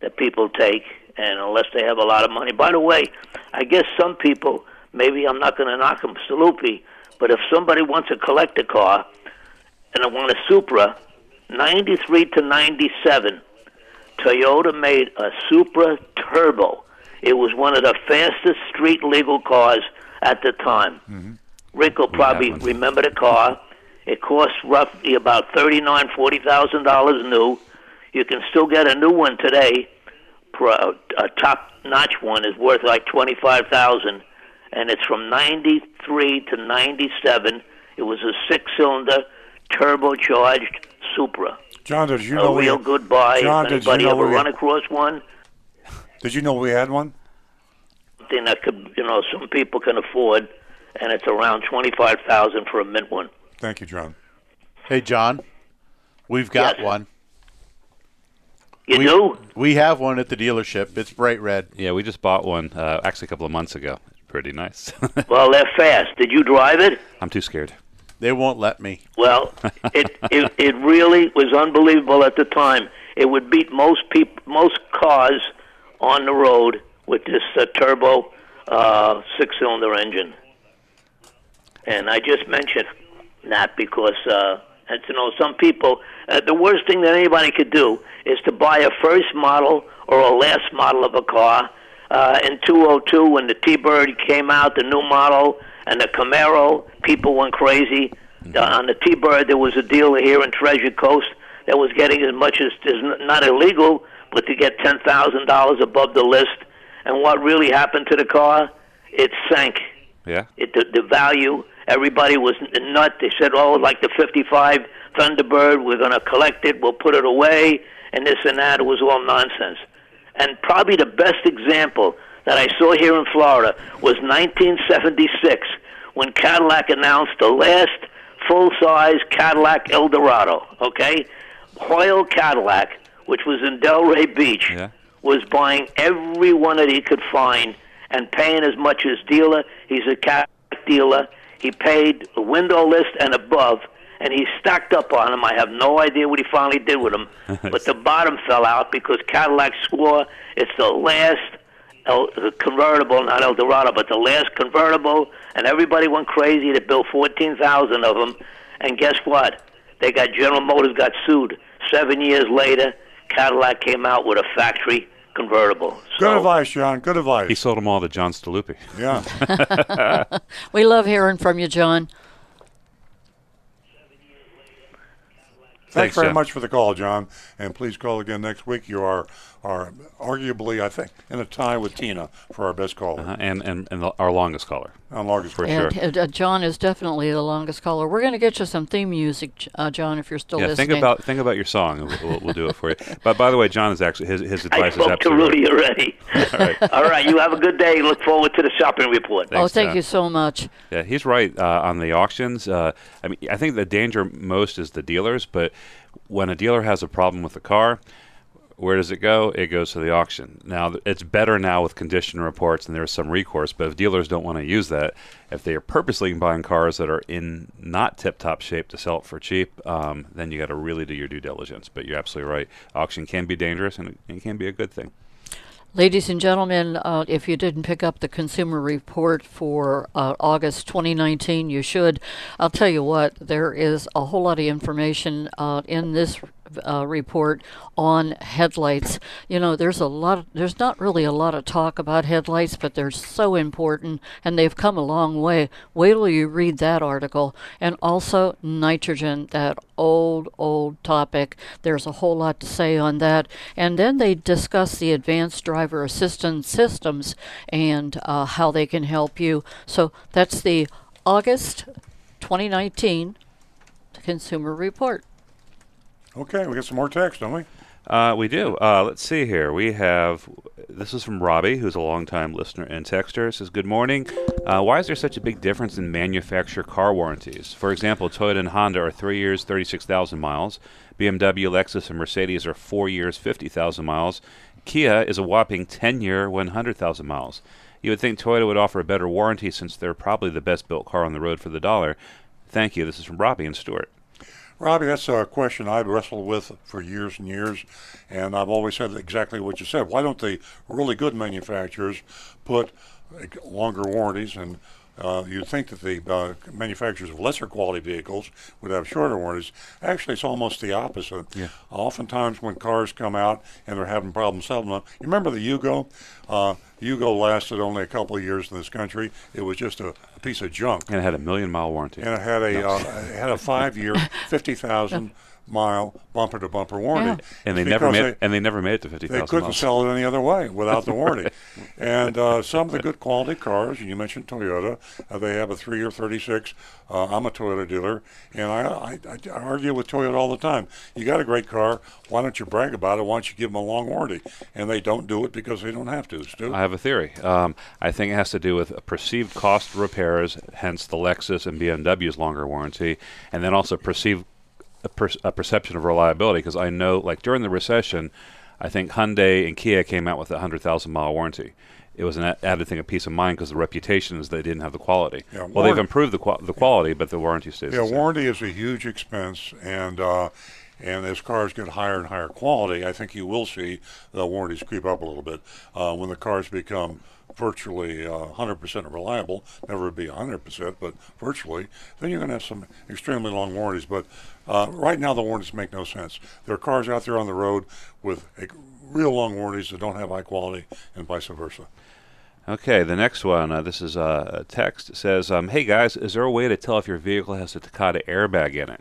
that people take, and unless they have a lot of money. By the way, I guess some people, maybe I'm not going to knock them, Staluppi, but if somebody wants to collect a car and I want a Supra, 93 to 97, Toyota made a Supra Turbo. It was one of the fastest street legal cars at the time. Mm-hmm. Rick will probably remember the car. It cost roughly about thirty-nine, forty thousand dollars new. You can still get a new one today. Pro- A top-notch one is worth like twenty-five thousand, and it's from '93 to '97. It was a six-cylinder, turbocharged Supra. John, did you a know we real good buy. John, if did you anybody know ever we run across one, Did you know we had one? thing that could, you know, some people can afford, and it's around twenty-five thousand for a mint one. Thank you, John. Hey, John, we've got one. You we, do? We have one at the dealership. It's bright red. Yeah, we just bought one uh, actually a couple of months ago. Pretty nice. Well, they're fast. Did you drive it? I'm too scared. They won't let me. Well, it, it it really was unbelievable at the time. It would beat most peop- most cars on the road with this uh, turbo uh, six-cylinder engine. And I just mentioned that because, uh, and you know, some people, uh, the worst thing that anybody could do is to buy a first model or a last model of a car. Uh, in 202, when the T-Bird came out, the new model, and the Camaro, people went crazy. Uh, on the T-Bird, there was a dealer here in Treasure Coast that was getting as much as, as not illegal, but to get ten thousand dollars above the list. And what really happened to the car? It sank. Yeah. It, the, the value. Everybody was n- nut. They said, "Oh, like the '55 Thunderbird, we're going to collect it. We'll put it away." And this and that. It was all nonsense. And probably the best example that I saw here in Florida was 1976 when Cadillac announced the last full-size Cadillac Eldorado. Okay, Hoyle Cadillac, which was in Delray Beach, was buying every one that he could find and paying as much as dealer. He's a Cadillac dealer. He paid the window list and above, and he stacked up on them. I have no idea what he finally did with them, but the bottom fell out because Cadillac swore it's the last El, convertible, not Eldorado, but the last convertible, and everybody went crazy. They built 14,000 of them, and guess what? They got General Motors got sued. Seven years later, Cadillac came out with a factory convertible. Good advice, John. Good advice. He sold them all to John Staluppi. Yeah. we love hearing from you, John. Thanks, Thanks, very John. much for the call, John. And please call again next week. You are are arguably, I think, in a tie with Tina for our best caller. Uh-huh. And, and and the, our longest caller. Our longest for and sure. uh, John is definitely the longest caller. We're going to get you some theme music, uh, John, if you're still yeah, listening. think about think about your song. and We'll, we'll, we'll do it for you. But by the way, John is actually his his I advice is spoke to absolutely Rudy already. All right. All right, you have a good day. Look forward to the shopping report. oh, thank John. you so much. Yeah, he's right uh, on the auctions. Uh, I mean, I think the danger most is the dealers, but when a dealer has a problem with the car, where does it go? It goes to the auction. Now, it's better now with condition reports and there's some recourse, but if dealers don't want to use that, if they are purposely buying cars that are in not tip top shape to sell it for cheap, um, then you got to really do your due diligence. But you're absolutely right. Auction can be dangerous and it, can be a good thing. Ladies and gentlemen, uh, if you didn't pick up the Consumer Report for uh, August 2019, you should. I'll tell you what, there is a whole lot of information uh, in this uh, report on headlights. You know, there's a lot. there's not really a lot of talk about headlights, but they're so important, and they've come a long way. Wait till you read that article, and also nitrogen, that old old topic. There's a whole lot to say on that, and then they discuss the advanced driver assistance systems and uh, how they can help you. So that's the August 2019 Consumer Report. Okay, we got some more text, don't we? Uh, we do. Uh, let's see here. We have this is from Robbie, who's a longtime listener and texter. It says, "Good morning. Uh, why is there such a big difference in manufacturer car warranties? For example, Toyota and Honda are three years, thirty-six thousand miles. BMW, Lexus, and Mercedes are four years, fifty thousand miles. Kia is a whopping ten-year, one hundred thousand miles. You would think Toyota would offer a better warranty since they're probably the best-built car on the road for the dollar. Thank you. This is from Robbie and Stuart. Robbie, that's a question I've wrestled with for years and years, and I've always said exactly what you said. Why don't the really good manufacturers put longer warranties and uh, you'd think that the uh, manufacturers of lesser quality vehicles would have shorter warranties. Actually, it's almost the opposite. Yeah. Oftentimes, when cars come out and they're having problems selling them, you remember the Yugo? Uh, Yugo lasted only a couple of years in this country. It was just a, a piece of junk. And it had a million mile warranty. And it had a No. uh, it had a five year, fifty thousand mile bumper to bumper warranty. And they It's never made and they never made it to fifty they thousand couldn't miles. sell it any other way without the warranty. and uh, some of the good quality cars, and you mentioned Toyota, uh, they have a three or 36. Uh, I'm a Toyota dealer, and I, I, I argue with Toyota all the time. You got a great car. Why don't you brag about it? Why don't you give them a long warranty? And they don't do it because they don't have to, Stu. I have a theory. Um, I think it has to do with a perceived cost of repairs, hence the Lexus and BMW's longer warranty, and then also perceived a, per- a perception of reliability. Because I know, like during the recession, I think Hyundai and Kia came out with a hundred thousand mile warranty. It was an added thing of peace of mind because the reputation is they didn't have the quality. Yeah, well, they've improved the qua- the quality, but the warranty stays. Yeah, warranty is a huge expense, and uh, and as cars get higher and higher quality, I think you will see the warranties creep up a little bit uh, when the cars become virtually uh, 100% reliable. Never be 100%, but virtually. Then you're going to have some extremely long warranties. But uh, right now, the warranties make no sense. There are cars out there on the road with a, real long warranties that don't have high quality, and vice versa. Okay, the next one. Uh, this is uh, a text. It says, um, "Hey guys, is there a way to tell if your vehicle has a Takata airbag in it?"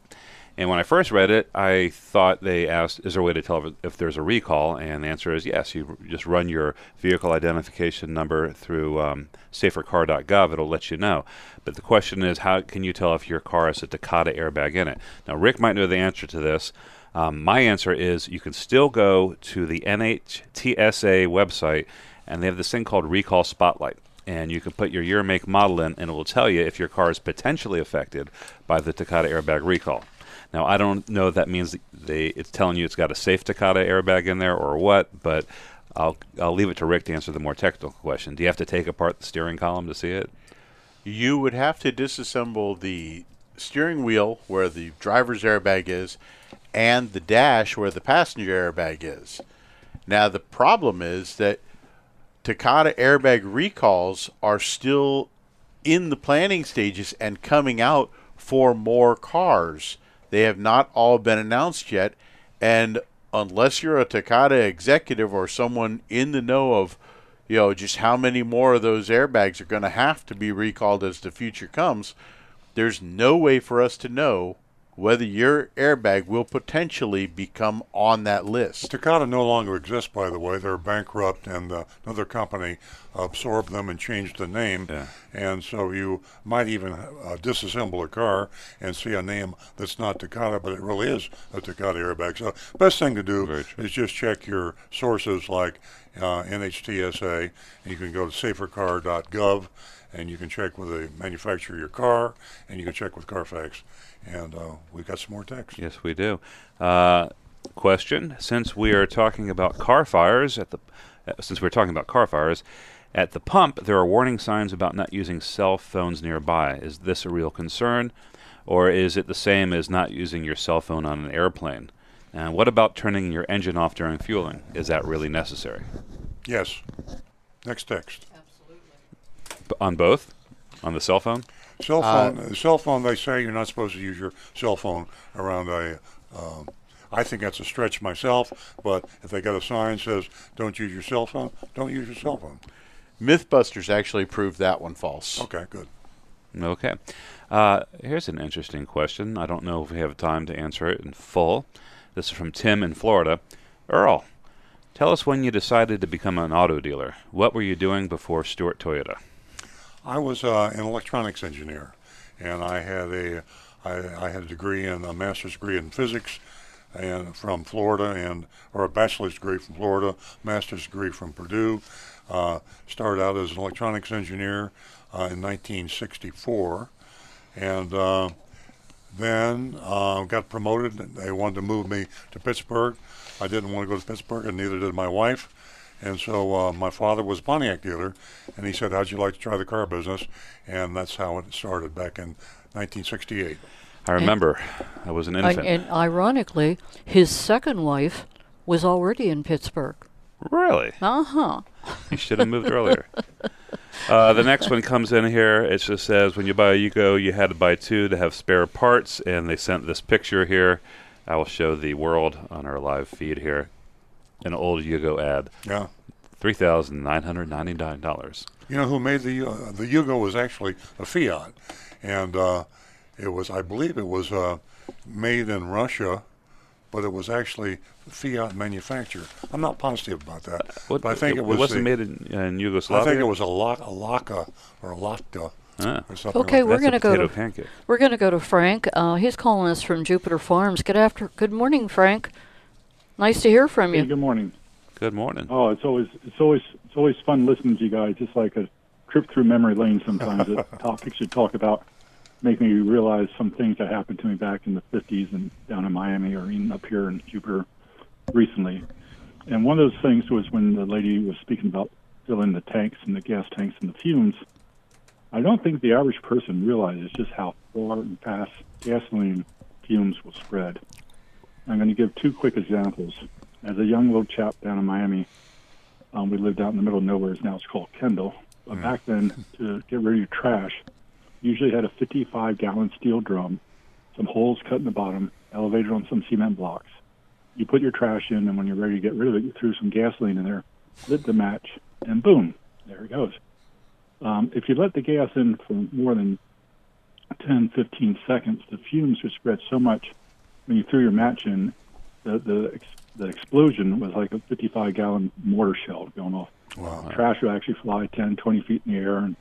And when I first read it, I thought they asked, "Is there a way to tell if, if there's a recall?" And the answer is yes. You just run your vehicle identification number through um, safercar.gov. It'll let you know. But the question is, how can you tell if your car has a Takata airbag in it? Now, Rick might know the answer to this. Um, my answer is you can still go to the NHTSA website, and they have this thing called Recall Spotlight. And you can put your year, make, model in, and it will tell you if your car is potentially affected by the Takata airbag recall. Now, I don't know if that means they it's telling you it's got a safe Takata airbag in there or what, but I'll I'll leave it to Rick to answer the more technical question. Do you have to take apart the steering column to see it? You would have to disassemble the steering wheel where the driver's airbag is and the dash where the passenger airbag is. Now, the problem is that Takata airbag recalls are still in the planning stages and coming out for more cars. They have not all been announced yet. And unless you're a Takata executive or someone in the know of, you know, just how many more of those airbags are going to have to be recalled as the future comes, there's no way for us to know whether your airbag will potentially become on that list. Takata no longer exists, by the way. They're bankrupt, and uh, another company absorbed them and changed the name. And so you might even uh, disassemble a car and see a name that's not Takata, but it really is a Takata airbag. So best thing to do is just check your sources like uh, NHTSA. And you can go to safercar.gov, and you can check with the manufacturer of your car, and you can check with Carfax. And uh, we've got some more text. Yes, we do. Uh, question: Since we are talking about car fires at the, uh, since we're talking about car fires at the pump, there are warning signs about not using cell phones nearby. Is this a real concern, or is it the same as not using your cell phone on an airplane? And what about turning your engine off during fueling? Is that really necessary? Yes. Next text. B- on both, on the cell phone. Cell Uh, phone. cell phone. They say you're not supposed to use your cell phone around a. Um, I think that's a stretch myself, but if they got a sign that says "Don't use your cell phone," don't use your cell phone. MythBusters actually proved that one false. Okay, good. Okay. Uh, here's an interesting question. I don't know if we have time to answer it in full. This is from Tim in Florida. Earl, tell us when you decided to become an auto dealer. What were you doing before Stewart Toyota? I was uh, an electronics engineer, and I had a I, I had a degree in a master's degree in physics, and from Florida, and or a bachelor's degree from Florida, master's degree from Purdue. Uh, started out as an electronics engineer uh, in 1964, and uh, then uh, got promoted. They wanted to move me to Pittsburgh. I didn't want to go to Pittsburgh, and neither did my wife. And so uh, my father was a Pontiac dealer, and he said, "How'd you like to try the car business?" And that's how it started back in 1968. I remember. I was an And, infant. and ironically, his second wife was already in Pittsburgh. really? Uh huh. You should have moved earlier. Uh, the next one comes in here. It just says when you buy a Yugo, you had to buy two to have spare parts, and they sent this picture here. I will show the world on our live feed here. An old Yugo ad. Yeah. Three thousand nine hundred ninety nine dollars. You know who made the uh, the Yugo was actually a Fiat, and uh, it was I believe it was uh, made in Russia, but it was actually Fiat manufacturer. I'm not positive about that, What, but I think it, was. wasn't the- made in, in Yugoslavia. I think it was a Laka, a Laka or a Lakta Ah. or something. Okay, like we're going to go to pancake. we're going to go to Frank. Uh, he's calling us from Jupiter Farms. Good after good morning, Frank. Nice to hear from Hey, you. good morning. Good morning. Oh, it's always it's always it's always fun listening to you guys. It's like a trip through memory lane. Sometimes the topics you talk about make me realize some things that happened to me back in the '50s and down in Miami or even up here in Jupiter recently. And one of those things was when the lady was speaking about filling the tanks and the gas tanks and the fumes. I don't think the average person realizes just how far and fast gasoline fumes will spread. I'm going to give two quick examples. As a young little chap down in Miami, um, we lived out in the middle of nowhere. It's now it's called Kendall. But back then, to get rid of your trash, usually had a 55 gallon steel drum, some holes cut in the bottom, elevated on some cement blocks. You put your trash in, and when you're ready to get rid of it, you threw some gasoline in there, lit the match, and boom, there it goes. Um, if you let the gas in for more than 10, 15 seconds, the fumes would spread so much when you threw your match in, the the, ex- the explosion was like a 55 gallon mortar shell going off. Wow. Trash would actually fly 10, 20 feet in the air, and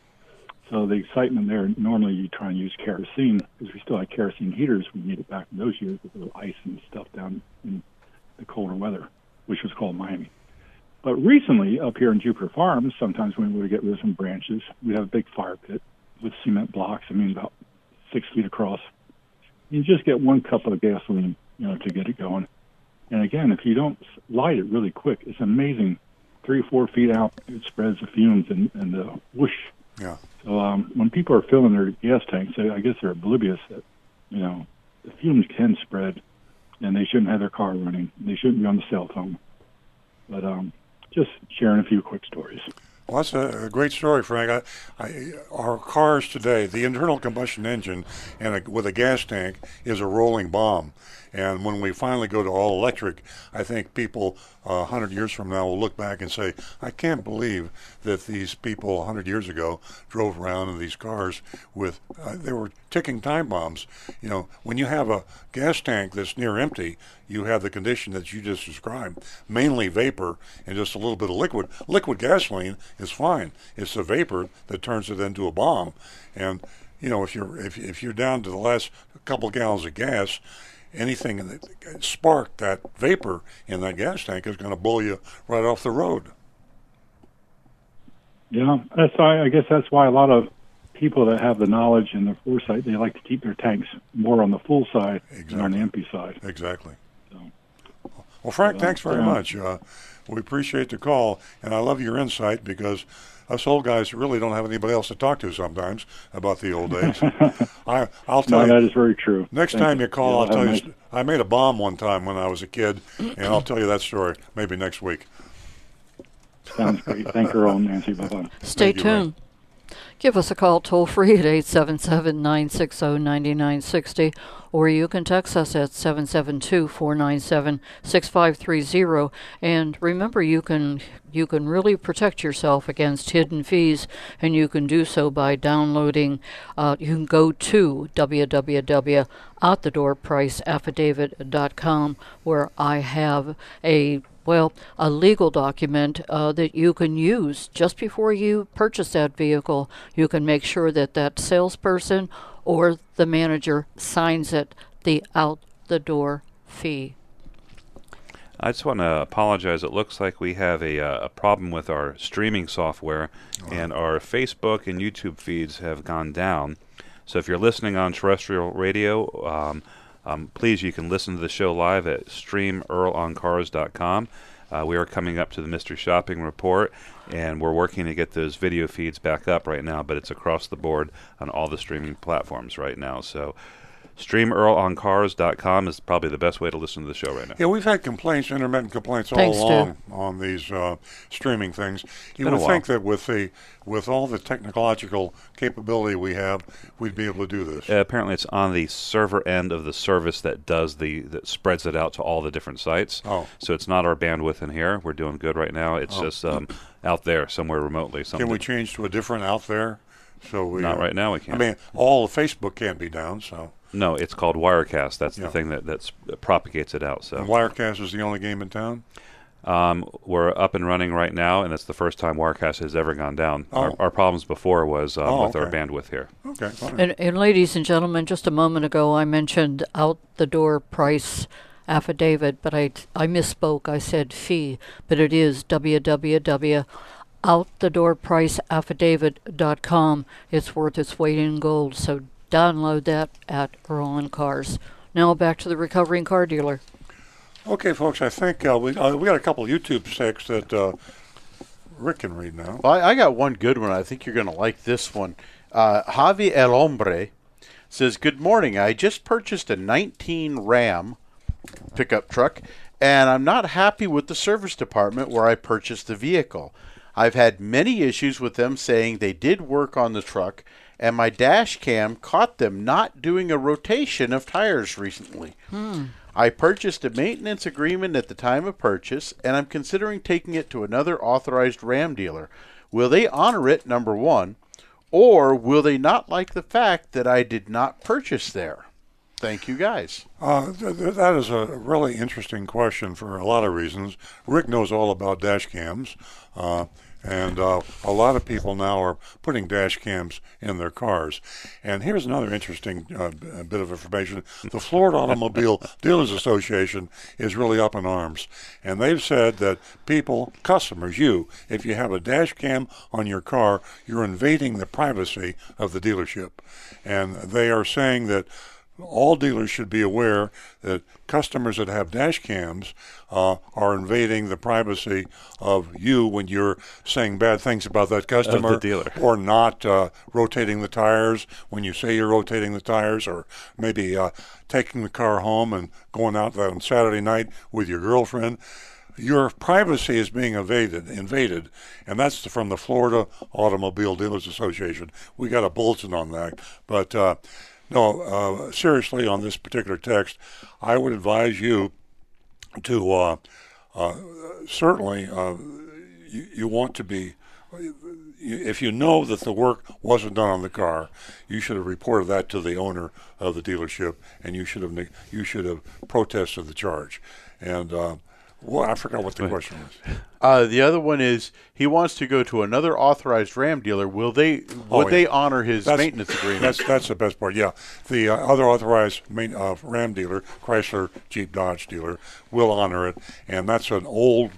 so the excitement there. Normally, you try and use kerosene because we still had kerosene heaters. We needed back in those years with the ice and stuff down in the colder weather, which was called Miami. But recently, up here in Jupiter Farms, sometimes when we would get rid of some branches, we'd have a big fire pit with cement blocks. I mean, about six feet across. You just get one cup of gasoline, you know, to get it going. And again, if you don't light it really quick, it's amazing. Three or four feet out, it spreads the fumes and, and the whoosh. Yeah. So um, when people are filling their gas tanks, they, I guess they're oblivious that, you know, the fumes can spread, and they shouldn't have their car running. They shouldn't be on the cell phone. But um, just sharing a few quick stories. Well, that's a, a great story, Frank. I, I, our cars today, the internal combustion engine and a, with a gas tank is a rolling bomb. And when we finally go to all electric, I think people uh, 100 years from now will look back and say, I can't believe that these people 100 years ago drove around in these cars with, uh, they were ticking time bombs. You know, when you have a gas tank that's near empty, you have the condition that you just described, mainly vapor and just a little bit of liquid. Liquid gasoline is fine. It's the vapor that turns it into a bomb. And you know, if you're if if you're down to the last couple gallons of gas, anything that sparked that vapor in that gas tank is going to blow you right off the road. Yeah, that's why I guess that's why a lot of people that have the knowledge and the foresight they like to keep their tanks more on the full side than on the empty side. Exactly. Well, Frank, thanks very yeah. much. Uh, we appreciate the call, and I love your insight because us old guys really don't have anybody else to talk to sometimes about the old days. I, I'll tell No, you. that is very true. Next Thank time you. you call, Yeah, I'll tell a you. nice- I made a bomb one time when I was a kid, and I'll tell you that story maybe next week. Sounds great. Thank you, Earl and Nancy. Bye bye. Stay tuned. Give us a call toll free at 877 960 9960, or you can text us at 772 497 6530. And remember, you can, you can really protect yourself against hidden fees, and you can do so by downloading. Uh, you can go to www.outthedoorpriceaffidavit.com, where I have a well, a legal document uh, that you can use just before you purchase that vehicle. You can make sure that that salesperson or the manager signs it, the out the door fee. I just want to apologize. It looks like we have a, uh, a problem with our streaming software, and our Facebook and YouTube feeds have gone down. So if you're listening on terrestrial radio, um, um, please you can listen to the show live at streamearloncars.com. Uh, we are coming up to the mystery shopping report, and we're working to get those video feeds back up right now. But it's across the board on all the streaming platforms right now. So StreamEarlOnCars.com is probably the best way to listen to the show right now. Yeah, we've had complaints, intermittent complaints all Thanks, Stu. along on these uh, streaming things. You been a would while. think that with the with all the technological capability we have, we'd be able to do this. Uh, apparently, it's on the server end of the service that does the that spreads it out to all the different sites. Oh. so it's not our bandwidth in here. We're doing good right now. It's Oh. just um, out there somewhere remotely. Something. Can we change to a different out there? So we Not uh, right now, we can't. I mean, all of Facebook can't be down. So No, it's called Wirecast. That's Yeah. the thing that that's, that propagates it out. So and Wirecast is the only game in town. Um, we're up and running right now, and that's the first time Wirecast has ever gone down. Our, Oh. our problems before was um, Oh, with our bandwidth here. Okay. And, and ladies and gentlemen, just a moment ago I mentioned out the door price affidavit, but I I misspoke. I said fee, but it is www.outthedoorpriceaffidavit.com. It's worth its weight in gold. So download that at Earl on Cars. Now back to the recovering car dealer. Okay, folks. I think uh, we uh, we got a couple of YouTube sticks that uh, Rick can read now. Well, I, I got one good one. I think you're going to like this one. Uh, Javi El Hombre says, Good morning. I just purchased a 19 Ram pickup truck, and I'm not happy with the service department where I purchased the vehicle. I've had many issues with them saying they did work on the truck, and my dash cam caught them not doing a rotation of tires recently. I purchased a maintenance agreement at the time of purchase, and I'm considering taking it to another authorized Ram dealer. Will they honor it, number one, or will they not like the fact that I did not purchase there? Thank you, guys. Uh, th- th- that is a really interesting question for a lot of reasons. Rick knows all about dash cams, uh, and uh, a lot of people now are putting dash cams in their cars. And here's another interesting uh, bit of information: the Florida Automobile Dealers Association is really up in arms, and they've said that people, customers, you, if you have a dash cam on your car, you're invading the privacy of the dealership, and they are saying that all dealers should be aware that customers that have dash cams uh, are invading the privacy of you when you're saying bad things about that customer dealer. or not uh, rotating the tires when you say you're rotating the tires or maybe uh, taking the car home and going out on Saturday night with your girlfriend your privacy is being invaded, invaded, and that's from the Florida Automobile Dealers Association. We got a bulletin on that, but uh, no, uh, seriously, on this particular text, I would advise you to uh, uh, certainly you, you want to be. If you know that the work wasn't done on the car, you should have reported that to the owner of the dealership, and you should have you should have protested the charge. And uh, well, I forgot what the question was. Uh, the other one is he wants to go to another authorized Ram dealer. Will they Oh, yeah. they honor his That's- maintenance agreement? That's that's the best part. Yeah, the uh, other authorized main, uh, Ram dealer, Chrysler Jeep Dodge dealer, will honor it, and that's an old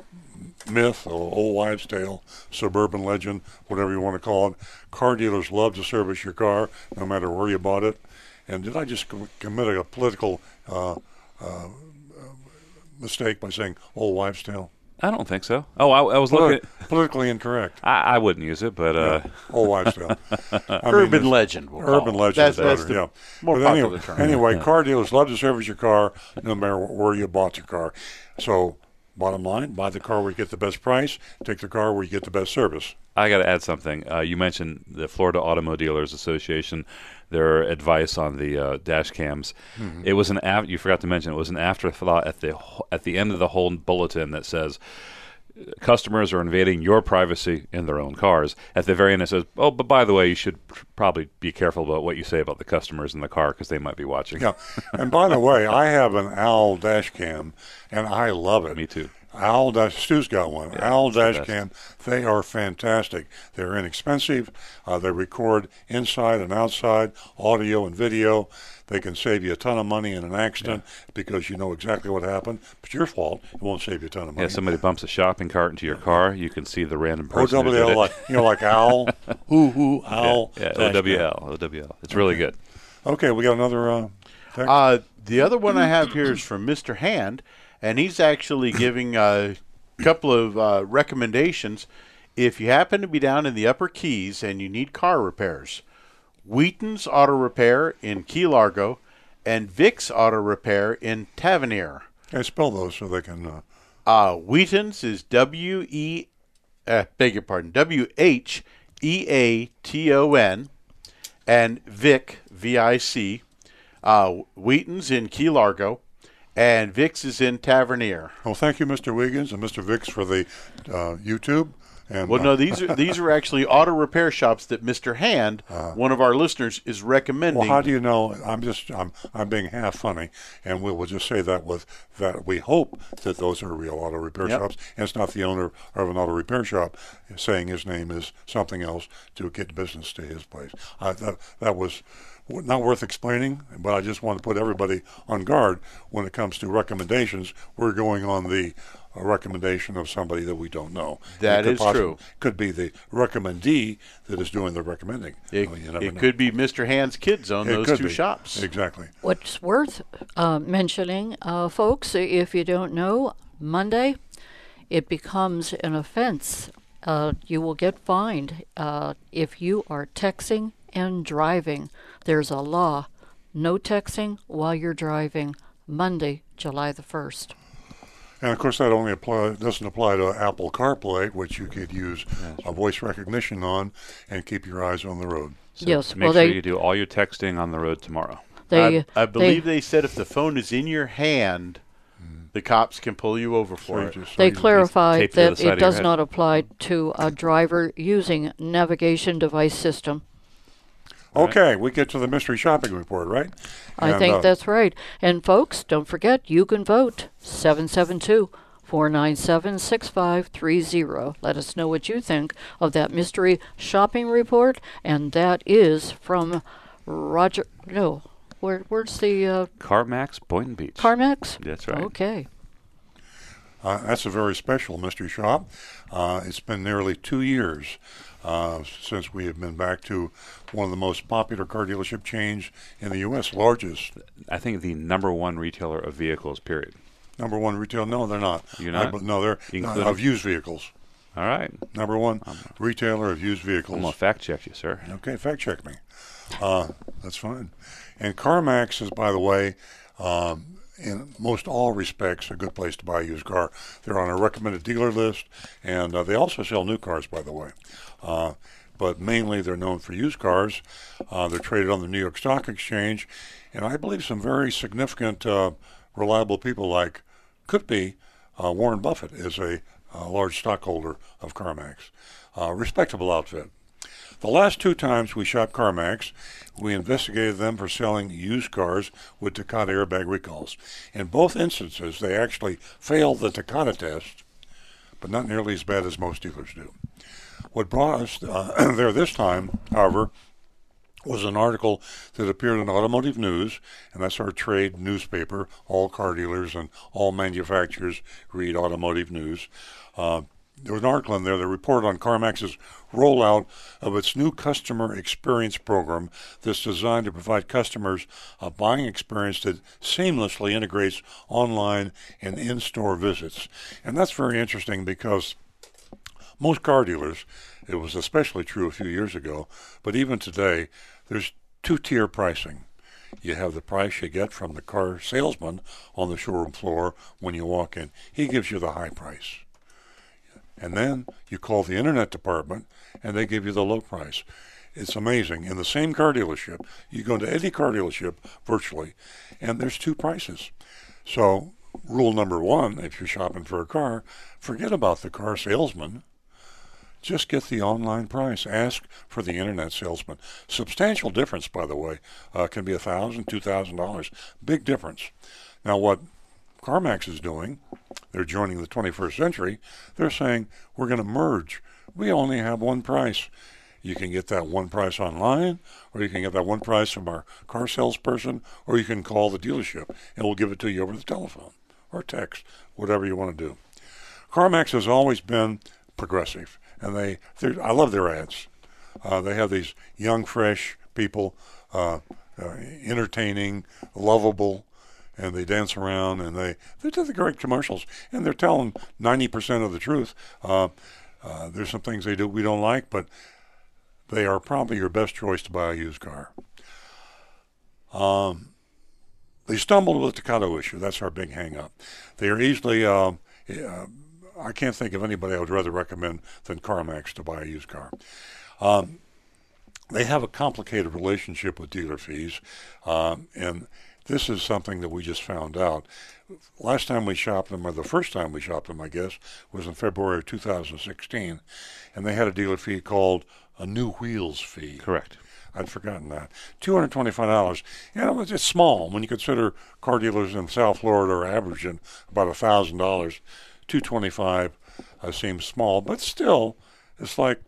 myth or old wives' tale, suburban legend, whatever you want to call it. Car dealers love to service your car, no matter where you bought it. And did I just commit a political uh, uh, mistake by saying old wives' tale? I don't think so. Oh, I, I was looking. At, politically incorrect. I, I wouldn't use it, but uh, Yeah, old wives' tale. I Urban it's- legend, we'll call urban it. legend. That's- is that's better, the yeah. more But popular anyway, term. Anyway, Yeah. car dealers love to service your car, no matter where you bought your car. So, bottom line, buy the car where you get the best price. Take the car where you get the best service. I got to add something. Uh, you mentioned the Florida Automobile Dealers Association, their advice on the uh, dash cams. Mhm. It was an af- you forgot to mention it was an afterthought at the at the end of the whole bulletin that says customers are invading your privacy in their own cars. At the very end, it says, "Oh, but by the way, you should pr- probably be careful about what you say about the customers in the car because they might be watching." Yeah. And by the way, I have an Owl dash cam, and I love it. Me too. Owl dash Stu's got one. Owl it's dash cam. They are fantastic. They're inexpensive. Uh, they record inside and outside, audio and video. They can save you a ton of money in an accident because you know exactly what happened. But it's your fault. It won't save you a ton of money. Yeah, somebody bumps a shopping cart into your car. You can see the random person. who did OWL, it. like you know, like owl, hoo hoo, owl. Yeah, dash yeah. OWL, OWL. It's really good. Okay, we got another. Uh, text? Uh, the other one I have here is from Mr. Hand, and he's actually giving a couple of uh, recommendations. If you happen to be down in the upper Keys and you need car repairs, Wheaton's Auto Repair in Key Largo and Vic's Auto Repair in Tavernier. I spell those so they can. Uh, Uh, Wheaton's is W E, uh, beg your pardon, W H E A T O N, and Vic V I C. Uh, Wheaton's in Key Largo, and Vic's is in Tavernier. well, thank you, Mr. Wiggins and Mr. Vix, for the uh, YouTube. And Well, uh, no, these are these are actually auto repair shops that Mr. Hand, one of our listeners, is recommending. Well, how do you know? I'm just I'm I'm being half funny, and we will just say that with that we hope that those are real auto repair Yep. shops, and it's not the owner of an auto repair shop saying his name is something else to get business to his place. I, that that was not worth explaining, but I just want to put everybody on guard when it comes to recommendations. We're going on the uh, recommendation of somebody that we don't know. That It could true. Could be the recommendee that is doing the recommending. It, you never it could be Mr. Hand's kids on It those two be. shops. Exactly. What's worth uh, mentioning, uh, folks, if you don't know, Monday it becomes an offense. Uh, you will get fined uh, if you are texting and driving. There's a law no texting while you're driving. Monday, July the 1st. And of course, that only apply doesn't apply to Apple CarPlay, which you could use a voice recognition on and keep your eyes on the road. So Yes, Make well, sure they- you do all your texting on the road tomorrow. They, I, I believe they, said if the phone is in your hand, the cops can pull you over for it. They clarified taped the that it does not apply to a driver using navigation device system. Okay, we get to the mystery shopping report, right? I And, think uh, that's right. And folks, don't forget you can vote 772 497 6530. Let us know what you think of that mystery shopping report. And that is from Roger. No, where, where's the uh, CarMax Boynton Beach. CarMax? That's right. Okay. Uh, that's a very special mystery shop. Uh, it's been nearly two years uh, since we have been back to one of the most popular car dealership chains in the U.S., largest. I think the number one retailer of vehicles, period. Number one retail? No, they're not. You're not? be- no, they're uh, of used vehicles. All right. Number one retailer of used vehicles. I'm going to fact check you, sir. Okay, fact check me. Uh, that's fine. And CarMax is, by the way, um, in most all respects, a good place to buy a used car. They're on a recommended dealer list, and uh, they also sell new cars, by the way. Uh, but mainly they're known for used cars. Uh, they're traded on the New York Stock Exchange, and I believe some very significant, uh, reliable people like could be uh, Warren Buffett is a, uh large stockholder of CarMax. Uh, respectable outfit. The last two times we shopped CarMax, we investigated them for selling used cars with Takata airbag recalls. In both instances, they actually failed the Takata test, but not nearly as bad as most dealers do. What brought us uh, there this time, however, was an article that appeared in Automotive News, and that's our trade newspaper. All car dealers and all manufacturers read Automotive News. Uh, there was an article in there that reported on CarMax's rollout of its new customer experience program that's designed to provide customers a buying experience that seamlessly integrates online and in-store visits. And that's very interesting because most car dealers, it was especially true a few years ago, but even today, there's two tier pricing. You have the price you get from the car salesman on the showroom floor when you walk in. He gives you the high price. And then you call the internet department and they give you the low price. It's amazing. In the same car dealership, you go into any car dealership virtually, and there's two prices. So, rule number one if you're shopping for a car, forget about the car salesman. Just get the online price. Ask for the internet salesman. Substantial difference, by the way, uh, can be a thousand, two thousand dollars. Big difference. Now, what CarMax is doing, they're joining the 21st century. They're saying we're going to merge. We only have one price. You can get that one price online, or you can get that one price from our car salesperson, or you can call the dealership and we'll give it to you over the telephone or text, whatever you want to do. CarMax has always been progressive, and they I love their ads. Uh, they have these young, fresh people, uh, uh, entertaining, lovable, and they dance around and they they do the great commercials, and they're telling ninety percent of the truth. Uh, uh, there's some things they do we don't like, but they are probably your best choice to buy a used car. Um, they stumbled with the Takata issue. That's our big hang up. They are easily. Uh, uh, I can't think of anybody I would rather recommend than CarMax to buy a used car. Um, they have a complicated relationship with dealer fees, um, and this is something that we just found out. Last time we shopped them, or the first time we shopped them, I guess, was in February of 2016, and they had a dealer fee called a new wheels fee. Correct. I'd forgotten that. Two hundred twenty-five dollars. You know, it's small when you consider car dealers in South Florida are averaging about a thousand dollars. Two twenty-five uh, seems small, but still, it's like,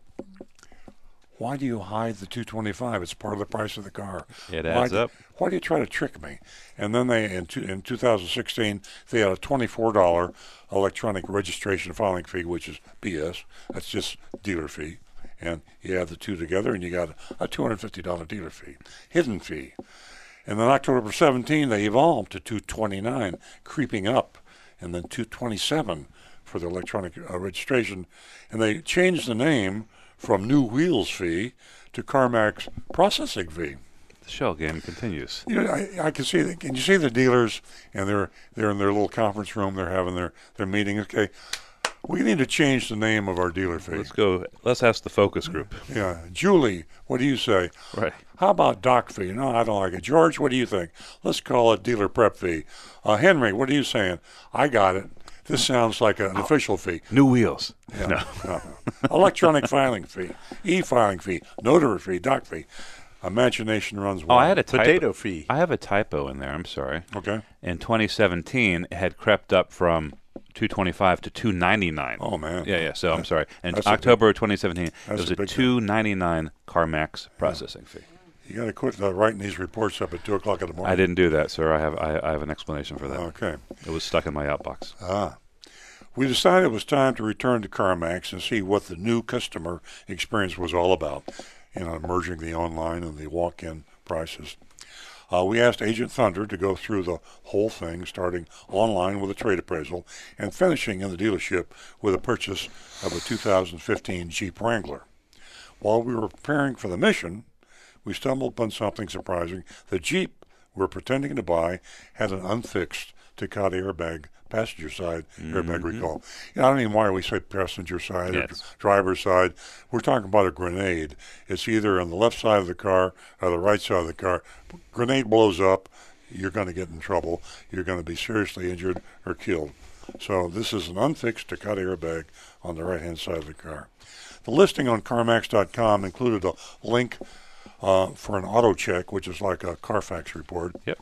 why do you hide the two twenty-five? It's part of the price of the car. It Why adds do- up. Why do you try to trick me? And then they in, two, in 2016 they had a $24 electronic registration filing fee, which is BS. That's just dealer fee, and you add the two together, and you got a $250 dealer fee, hidden fee. And then October 17 they evolved to 229, creeping up, and then 227 for the electronic uh, registration, and they changed the name from New Wheels fee to CarMax processing fee. The shell game continues. You know, I, I can see. The, can you see the dealers? And they're they're in their little conference room. They're having their their meeting. Okay, we need to change the name of our dealer fee. Let's go. Let's ask the focus group. Yeah, Julie, what do you say? Right. How about doc fee? No, I don't like it. George, what do you think? Let's call it dealer prep fee. Uh, Henry, what are you saying? I got it. This sounds like an official fee. New wheels. Yeah. No. no. Electronic filing fee, e-filing fee, notary fee, doc fee. Imagination runs Oh, wild. I had a typo. Potato fee. I have a typo in there. I'm sorry. Okay. In 2017, it had crept up from 225 to 299. Oh man. Yeah, yeah. So I'm sorry. In That's a big- October of 2017, it that's was a a big thing. 299 CarMax processing fee. You got to quit uh, writing these reports up at two o'clock in the morning. I didn't do that, sir. I have I, I have an explanation for that. Okay. It was stuck in my outbox. Ah. We decided it was time to return to CarMax and see what the new customer experience was all about, you know, merging the online and the walk-in prices. Uh, we asked Agent Thunder to go through the whole thing, starting online with a trade appraisal and finishing in the dealership with a purchase of a 2015 Jeep Wrangler. While we were preparing for the mission, we stumbled upon something surprising. The Jeep we're pretending to buy had an unfixed Takata airbag, passenger side airbag Mhm. recall. You know, I don't even why we say passenger side or Yes. dr- driver's side. We're talking about a grenade. It's either on the left side of the car or the right side of the car. Grenade blows up, you're going to get in trouble. You're going to be seriously injured or killed. So this is an unfixed Takata airbag on the right-hand side of the car. The listing on CarMax.com included a link uh, for an auto check, which is like a Carfax report. Yep.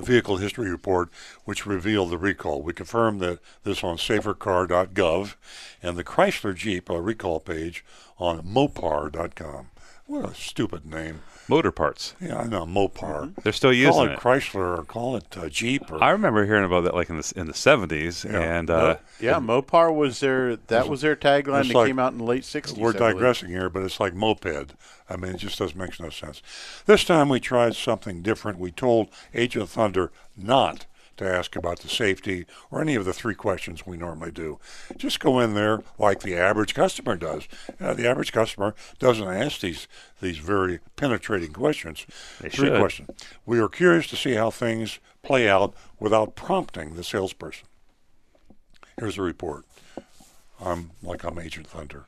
Vehicle history report, which revealed the recall. We confirmed that this on safercar.gov and the Chrysler Jeep uh, recall page on Mopar.com. What a stupid name. Motor parts. Yeah, I know Mopar. They're still call using it it. Chrysler or call it uh, Jeep. Or, I remember hearing about that like in the in the 70s, Yeah. and uh, Yeah, Mopar was their that was their tagline that like- came out in the late '60s. We're digressing here, but it's like moped. I mean, it just doesn't make no sense. This time we tried something different. We told Agent Thunder not to ask about the safety or any of the three questions we normally do. Just go in there like the average customer does. Uh, the average customer doesn't ask these these very penetrating questions. They three should. questions. We are curious to see how things play out without prompting the salesperson. Here's a report. I'm like I'm Agent Thunder.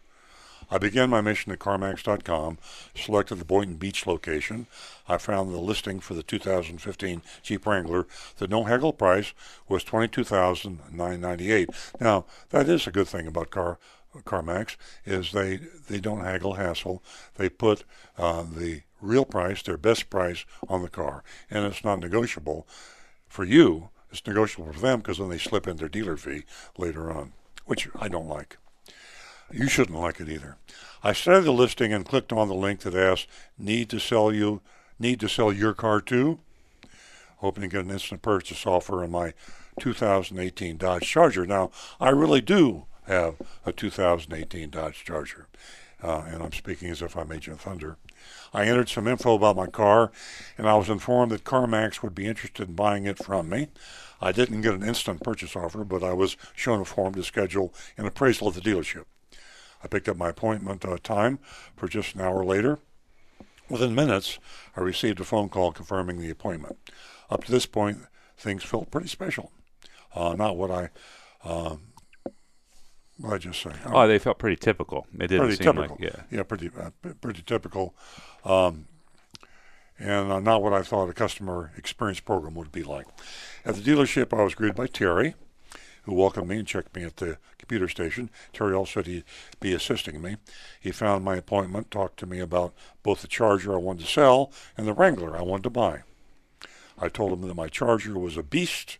I began my mission at CarMax.com, selected the Boynton Beach location. I found the listing for the 2015 Jeep Wrangler. The no haggle price was $22,998. Now, that is a good thing about Car CarMax is they they don't haggle hassle. They put uh, the real price, their best price, on the car, and it's not negotiable. For you, it's negotiable for them because then they slip in their dealer fee later on, which I don't like. You shouldn't like it either. I studied the listing and clicked on the link that asked, "Need to sell you? Need to sell your car too?" Hoping to get an instant purchase offer on my 2018 Dodge Charger. Now, I really do have a 2018 Dodge Charger, uh, and I'm speaking as if I'm Agent Thunder. I entered some info about my car, and I was informed that CarMax would be interested in buying it from me. I didn't get an instant purchase offer, but I was shown a form to schedule an appraisal at the dealership. I picked up my appointment uh, time for just an hour later. Within minutes, I received a phone call confirming the appointment. Up to this point, things felt pretty special. Uh, not what I, um, what I just say. Oh, they felt pretty typical. It didn't pretty seem typical. like yeah. yeah, pretty uh, pretty typical, um, and uh, not what I thought a customer experience program would be like. At the dealership, I was greeted by Terry, who welcomed me and checked me at the computer station. Terry also said he'd be assisting me. He found my appointment, talked to me about both the Charger I wanted to sell and the Wrangler I wanted to buy. I told him that my Charger was a beast,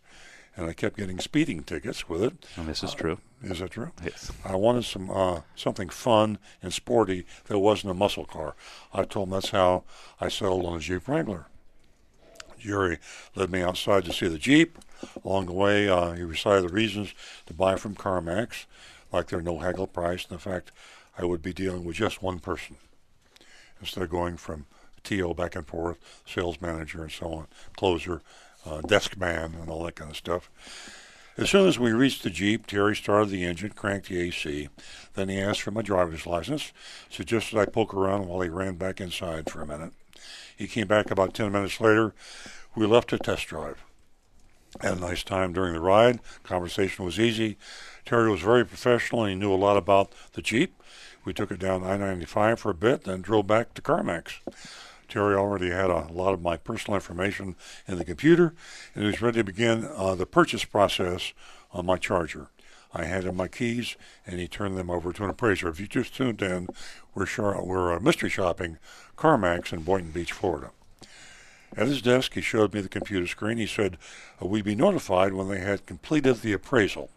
and I kept getting speeding tickets with it. And this is Uh, true. Is that true? Yes. I wanted some uh, something fun and sporty that wasn't a muscle car. I told him that's how I settled on a Jeep Wrangler. Jerry led me outside to see the Jeep. Along the way, uh, he recited the reasons to buy from CarMax, like their no haggle price and the fact I would be dealing with just one person instead of going from TO back and forth, sales manager and so on, closer, uh, desk man, and all that kind of stuff. As soon as we reached the Jeep, Terry started the engine, cranked the AC. Then he asked for my driver's license, suggested I poke around while he ran back inside for a minute. He came back about 10 minutes later. We left to test drive. Had a nice time during the ride. Conversation was easy. Terry was very professional and he knew a lot about the Jeep. We took it down I 95 for a bit, then drove back to CarMax. Terry already had a lot of my personal information in the computer, and he was ready to begin uh, the purchase process on my Charger. I handed him my keys, and he turned them over to an appraiser. If you just tuned in, we're, shar- we're uh, mystery shopping CarMax in Boynton Beach, Florida. At his desk, he showed me the computer screen. He said, uh, We'd be notified when they had completed the appraisal.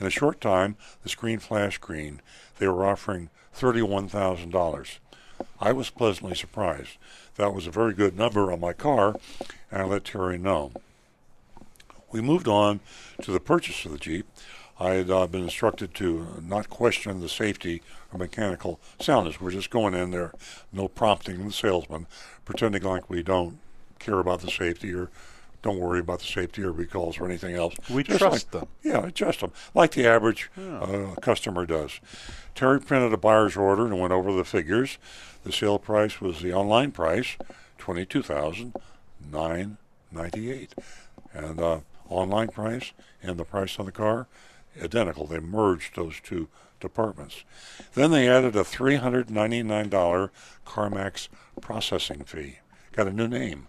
In a short time, the screen flashed green. They were offering $31,000. I was pleasantly surprised. That was a very good number on my car, and I let Terry know. We moved on to the purchase of the Jeep. I had uh, been instructed to not question the safety or mechanical soundness. We're just going in there, no prompting the salesman, pretending like we don't care about the safety or don't worry about the safety or recalls or anything else. We Just trust like- them. Yeah, trust them, like the average Yeah. uh, customer does. Terry printed a buyer's order and went over the figures. The sale price was the online price, twenty-two thousand nine ninety-eight, and uh, online price and the price on the car identical. They merged those two departments. Then they added a three hundred ninety-nine dollar CarMax processing fee. Got a new name,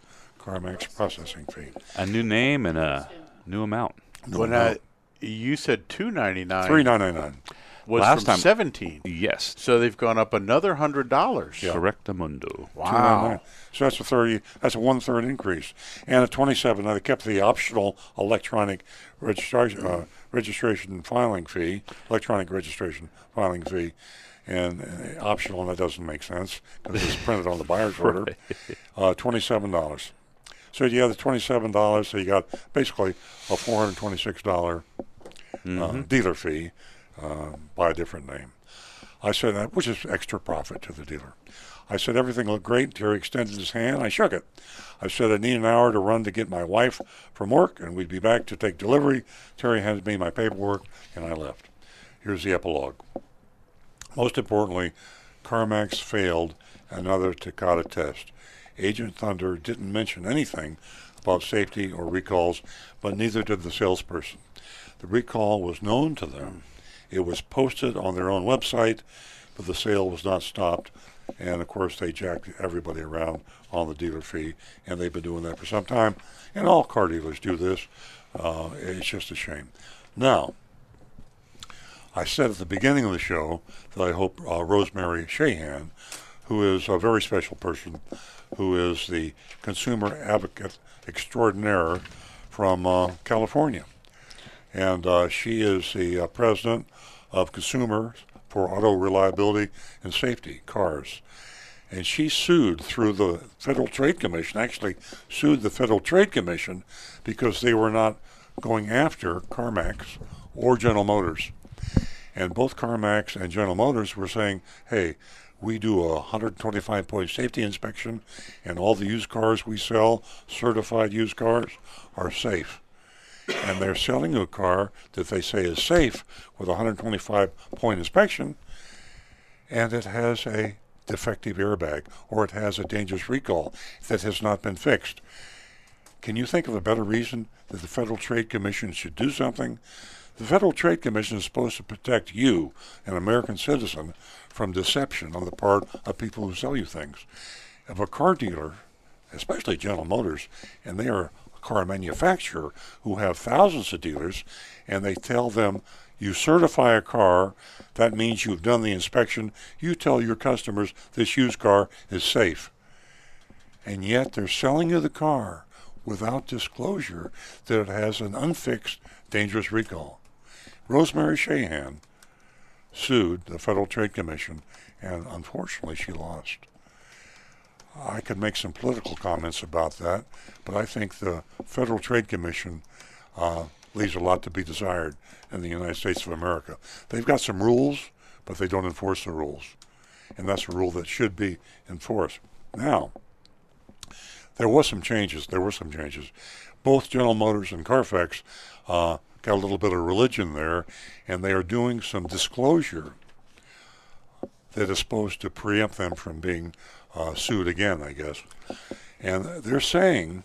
CarMax processing fee. A new name and a new amount. No, when no. I, you said two ninety nine. Three ninety nine. Was Last from time- seventeen. Yes. So they've gone up another hundred dollars. Correctamundo. Wow. So that's a thirty. That's a one third increase, and a twenty-seven. Now they kept the optional electronic registration, uh, registration filing fee, electronic registration filing fee, and uh, optional. And that doesn't make sense because it's printed on the buyer's order. Uh, Twenty-seven dollars. So you have the twenty-seven dollars. So you got basically a four hundred twenty-six dollar uh, dealer fee uh, by a different name. I said that, which is extra profit to the dealer. I said everything looked great. Terry extended his hand. I shook it. I said I need an hour to run to get my wife from work, and we'd be back to take delivery. Terry handed me my paperwork, and I left. Here's the epilogue. Most importantly, CarMax failed another Takata test. Agent Thunder didn't mention anything about safety or recalls, but neither did the salesperson. The recall was known to them. It was posted on their own website, but the sale was not stopped. And of course, they jacked everybody around on the dealer fee, and they've been doing that for some time. And all car dealers do this. Uh, it's just a shame. Now, I said at the beginning of the show that I hope uh, Rosemary Shahan, who is a very special person, who is the consumer advocate extraordinaire from uh, California, and uh, she is the uh, president of Consumers for Auto Reliability and Safety, CARS. And she sued through the Federal Trade Commission, actually sued the Federal Trade Commission because they were not going after CarMax or General Motors. And both CarMax and General Motors were saying, hey, we do a 125 point safety inspection, and all the used cars we sell, certified used cars, are safe. And they're selling you a car that they say is safe with a 125 point inspection, and it has a defective airbag or it has a dangerous recall that has not been fixed. Can you think of a better reason that the Federal Trade Commission should do something? The Federal Trade Commission is supposed to protect you, an American citizen, from deception on the part of people who sell you things. If a car dealer, especially General Motors, and they are a car manufacturer who have thousands of dealers, and they tell them, you certify a car, that means you've done the inspection, you tell your customers this used car is safe. And yet they're selling you the car without disclosure that it has an unfixed dangerous recall. Rosemary Shahan sued the Federal Trade Commission, and unfortunately she lost. I could make some political comments about that, but I think the Federal Trade Commission uh, leaves a lot to be desired in the United States of America. They've got some rules, but they don't enforce the rules. And that's a rule that should be enforced. Now, there was some changes. There were some changes. Both General Motors and Carfax uh, got a little bit of religion there, and they are doing some disclosure that is supposed to preempt them from being uh, sued again, I guess. And they're saying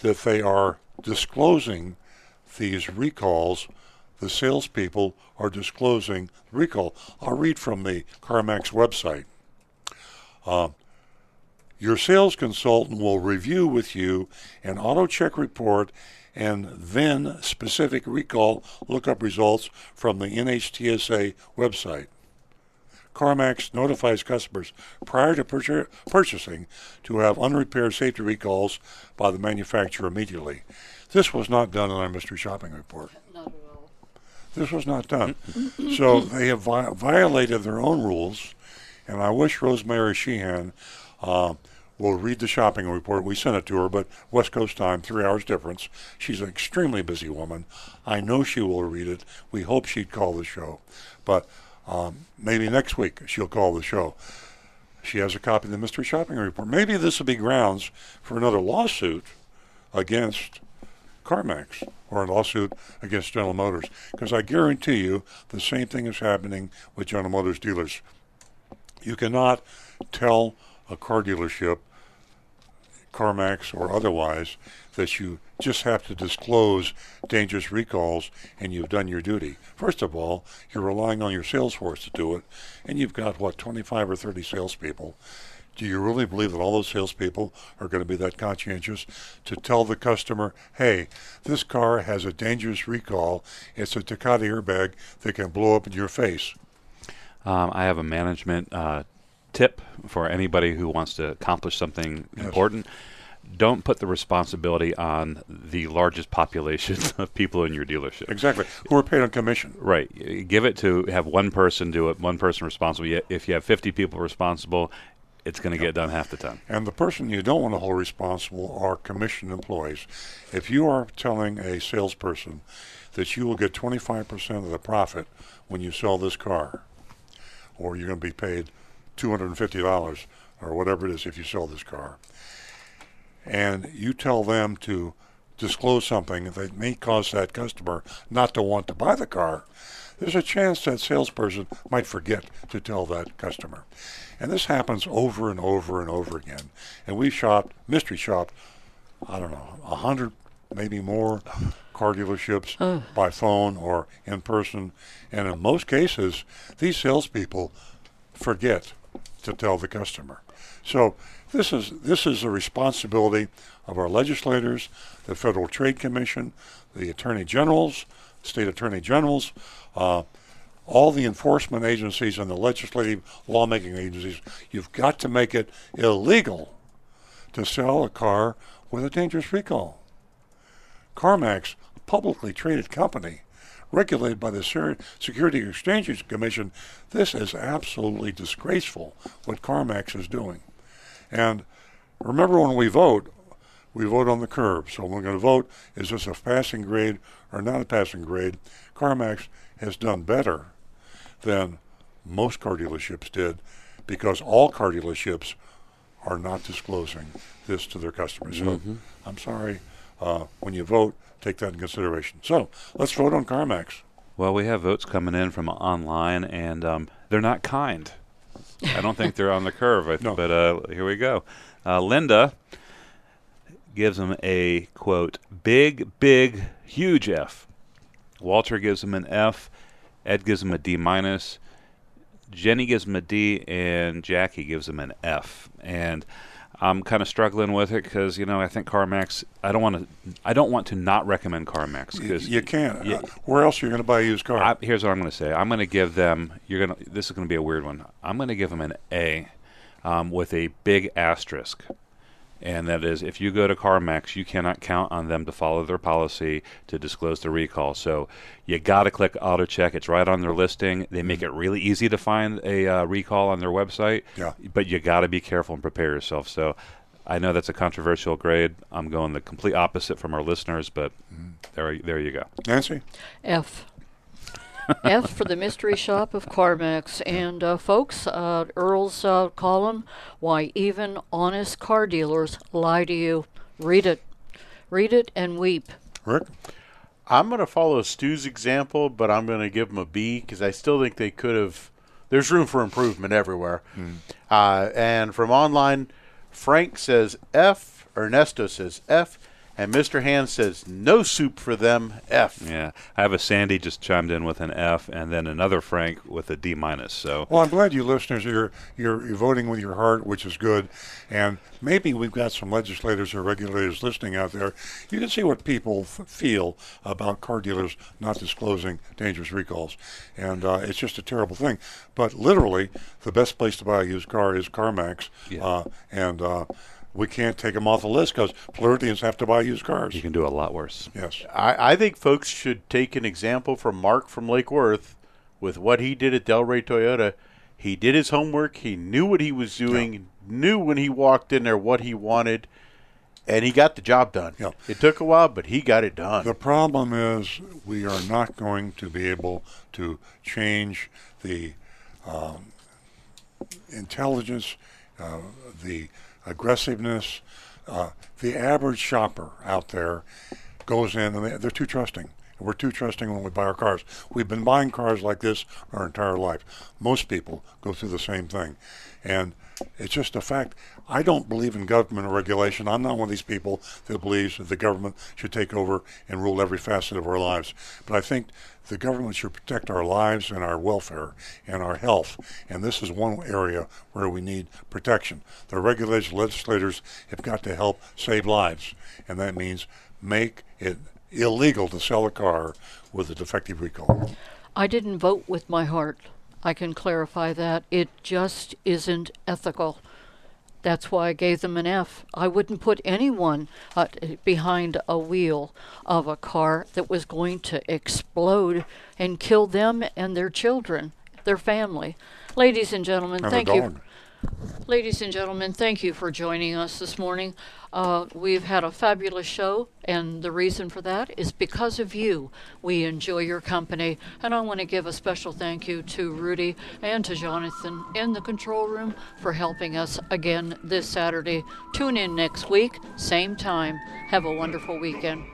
that they are disclosing these recalls. The salespeople are disclosing recall. I'll read from the CarMax website. Uh, your sales consultant will review with you an auto check report and then specific recall lookup results from the NHTSA website. CarMax notifies customers prior to purchasing to have unrepaired safety recalls by the manufacturer immediately. This was not done in our mystery shopping report. Not at all. This was not done. so they have vi- violated their own rules, and I wish Rosemary Shahan uh, will read the shopping report. We sent it to her, but West Coast time, three hours difference. She's an extremely busy woman. I know she will read it. We hope she'd call the show, but um, maybe next week she'll call the show. She has a copy of the mystery shopping report. Maybe this will be grounds for another lawsuit against CarMax or a lawsuit against General Motors. Because I guarantee you the same thing is happening with General Motors dealers. You cannot tell a car dealership, CarMax or otherwise, that you just have to disclose dangerous recalls and you've done your duty. First of all, you're relying on your sales force to do it, and you've got, what, 25 or 30 salespeople. Do you really believe that all those salespeople are going to be that conscientious to tell the customer, hey, this car has a dangerous recall. It's a Takata airbag that can blow up in your face? Um, I have a management uh, tip for anybody who wants to accomplish something Yes. important. Don't put the responsibility on the largest population of people in your dealership. Exactly. Who are paid on commission. Right. Give it to have one person do it, one person responsible. If you have 50 people responsible, it's going to get done half the time. And the person you don't want to hold responsible are commission employees. If you are telling a salesperson that you will get 25% of the profit when you sell this car, or you're going to be paid $250 or whatever it is if you sell this car, and you tell them to disclose something that may cause that customer not to want to buy the car, there's a chance that salesperson might forget to tell that customer. And this happens over and over and over again. And we've shopped, mystery shopped, I don't know, a hundred, maybe more car dealerships Oh. by phone or in person. And in most cases, these salespeople forget to tell the customer. So this is this is the responsibility of our legislators, the Federal Trade Commission, the Attorney Generals, state Attorney Generals, uh, all the enforcement agencies and the legislative lawmaking agencies. You've got to make it illegal to sell a car with a dangerous recall. CarMax, a publicly traded company, regulated by the Security Exchange Commission, this is absolutely disgraceful what CarMax is doing. And remember when we vote, we vote on the curve. So we're going to vote is this a passing grade or not a passing grade? CarMax has done better than most car dealerships did because all car dealerships are not disclosing this to their customers. So Mhm. I'm sorry. Uh, when you vote, take that in consideration. So let's vote on CarMax. Well, we have votes coming in from online, and um, they're not kind. I don't think they're on the curve. I, But uh, here we go. Uh, Linda gives him a quote big, big, huge F. Walter gives him an F. Ed gives him a D minus. Jenny gives him a D, and Jackie gives him an F. And I'm kind of struggling with it because you know I think CarMax. I don't want to. I don't want to not recommend CarMax because you can't. Uh, where else are you going to buy a used car? I, here's what I'm going to say. I'm going to give them. You're going to. This is going to be a weird one. I'm going to give them an A, um, with a big asterisk, and that is if you go to CarMax, you cannot count on them to follow their policy to disclose the recall. So you got to click auto check. It's right on their listing. They make it really easy to find a uh, recall on their website. Yeah. But you got to be careful and prepare yourself. So. I know that's a controversial grade. I'm going the complete opposite from our listeners, but there, there you go. Nancy? F. F for the mystery shop of CarMax. And uh, folks, uh, Earl's uh, column, Why Even Honest Car Dealers Lie to You. Read it. Read it and weep. Rick? I'm going to follow Stu's example, but I'm going to give them a B because I still think they could have. There's room for improvement everywhere. Uh, and from online, Frank says F, Ernesto says F, and Mr. Hand says no soup for them, F. Yeah, I have a Sandy just chimed in with an F, and then another Frank with a D minus. So Well, I'm glad you listeners are you're, you're voting with your heart, which is good. And maybe we've got some legislators or regulators listening out there. You can see what people f- feel about car dealers not disclosing dangerous recalls, and uh, it's just a terrible thing. But literally, the best place to buy a used car is CarMax, uh, and uh, we can't take them off the list because Floridians have to buy used cars. You can do a lot worse. Yes. I, I think folks should take an example from Mark from Lake Worth with what he did at Delray Toyota. He did his homework. He knew what he was doing, knew when he walked in there what he wanted, and he got the job done. Yeah. It took a while, but he got it done. The problem is we are not going to be able to change the um, intelligence, uh, the aggressiveness. Uh, the average shopper out there goes in and they, they're too trusting. We're too trusting when we buy our cars. We've been buying cars like this our entire life. Most people go through the same thing. And it's just a fact. I don't believe in government regulation. I'm not one of these people that believes that the government should take over and rule every facet of our lives. But I think the government should protect our lives and our welfare and our health. And this is one area where we need protection. The regulators, legislators have got to help save lives. And that means make it illegal to sell a car with a defective recall. I didn't vote with my heart. I can clarify that. It just isn't ethical. That's why I gave them an F. I wouldn't put anyone uh, behind a wheel of a car that was going to explode and kill them and their children, their family. Ladies and gentlemen, And thank you. Ladies and gentlemen, thank you for joining us this morning. Uh, we've had a fabulous show, and the reason for that is because of you. We enjoy your company, and I want to give a special thank you to Rudy and to Jonathan in the control room for helping us again this Saturday. Tune in next week, same time. Have a wonderful weekend.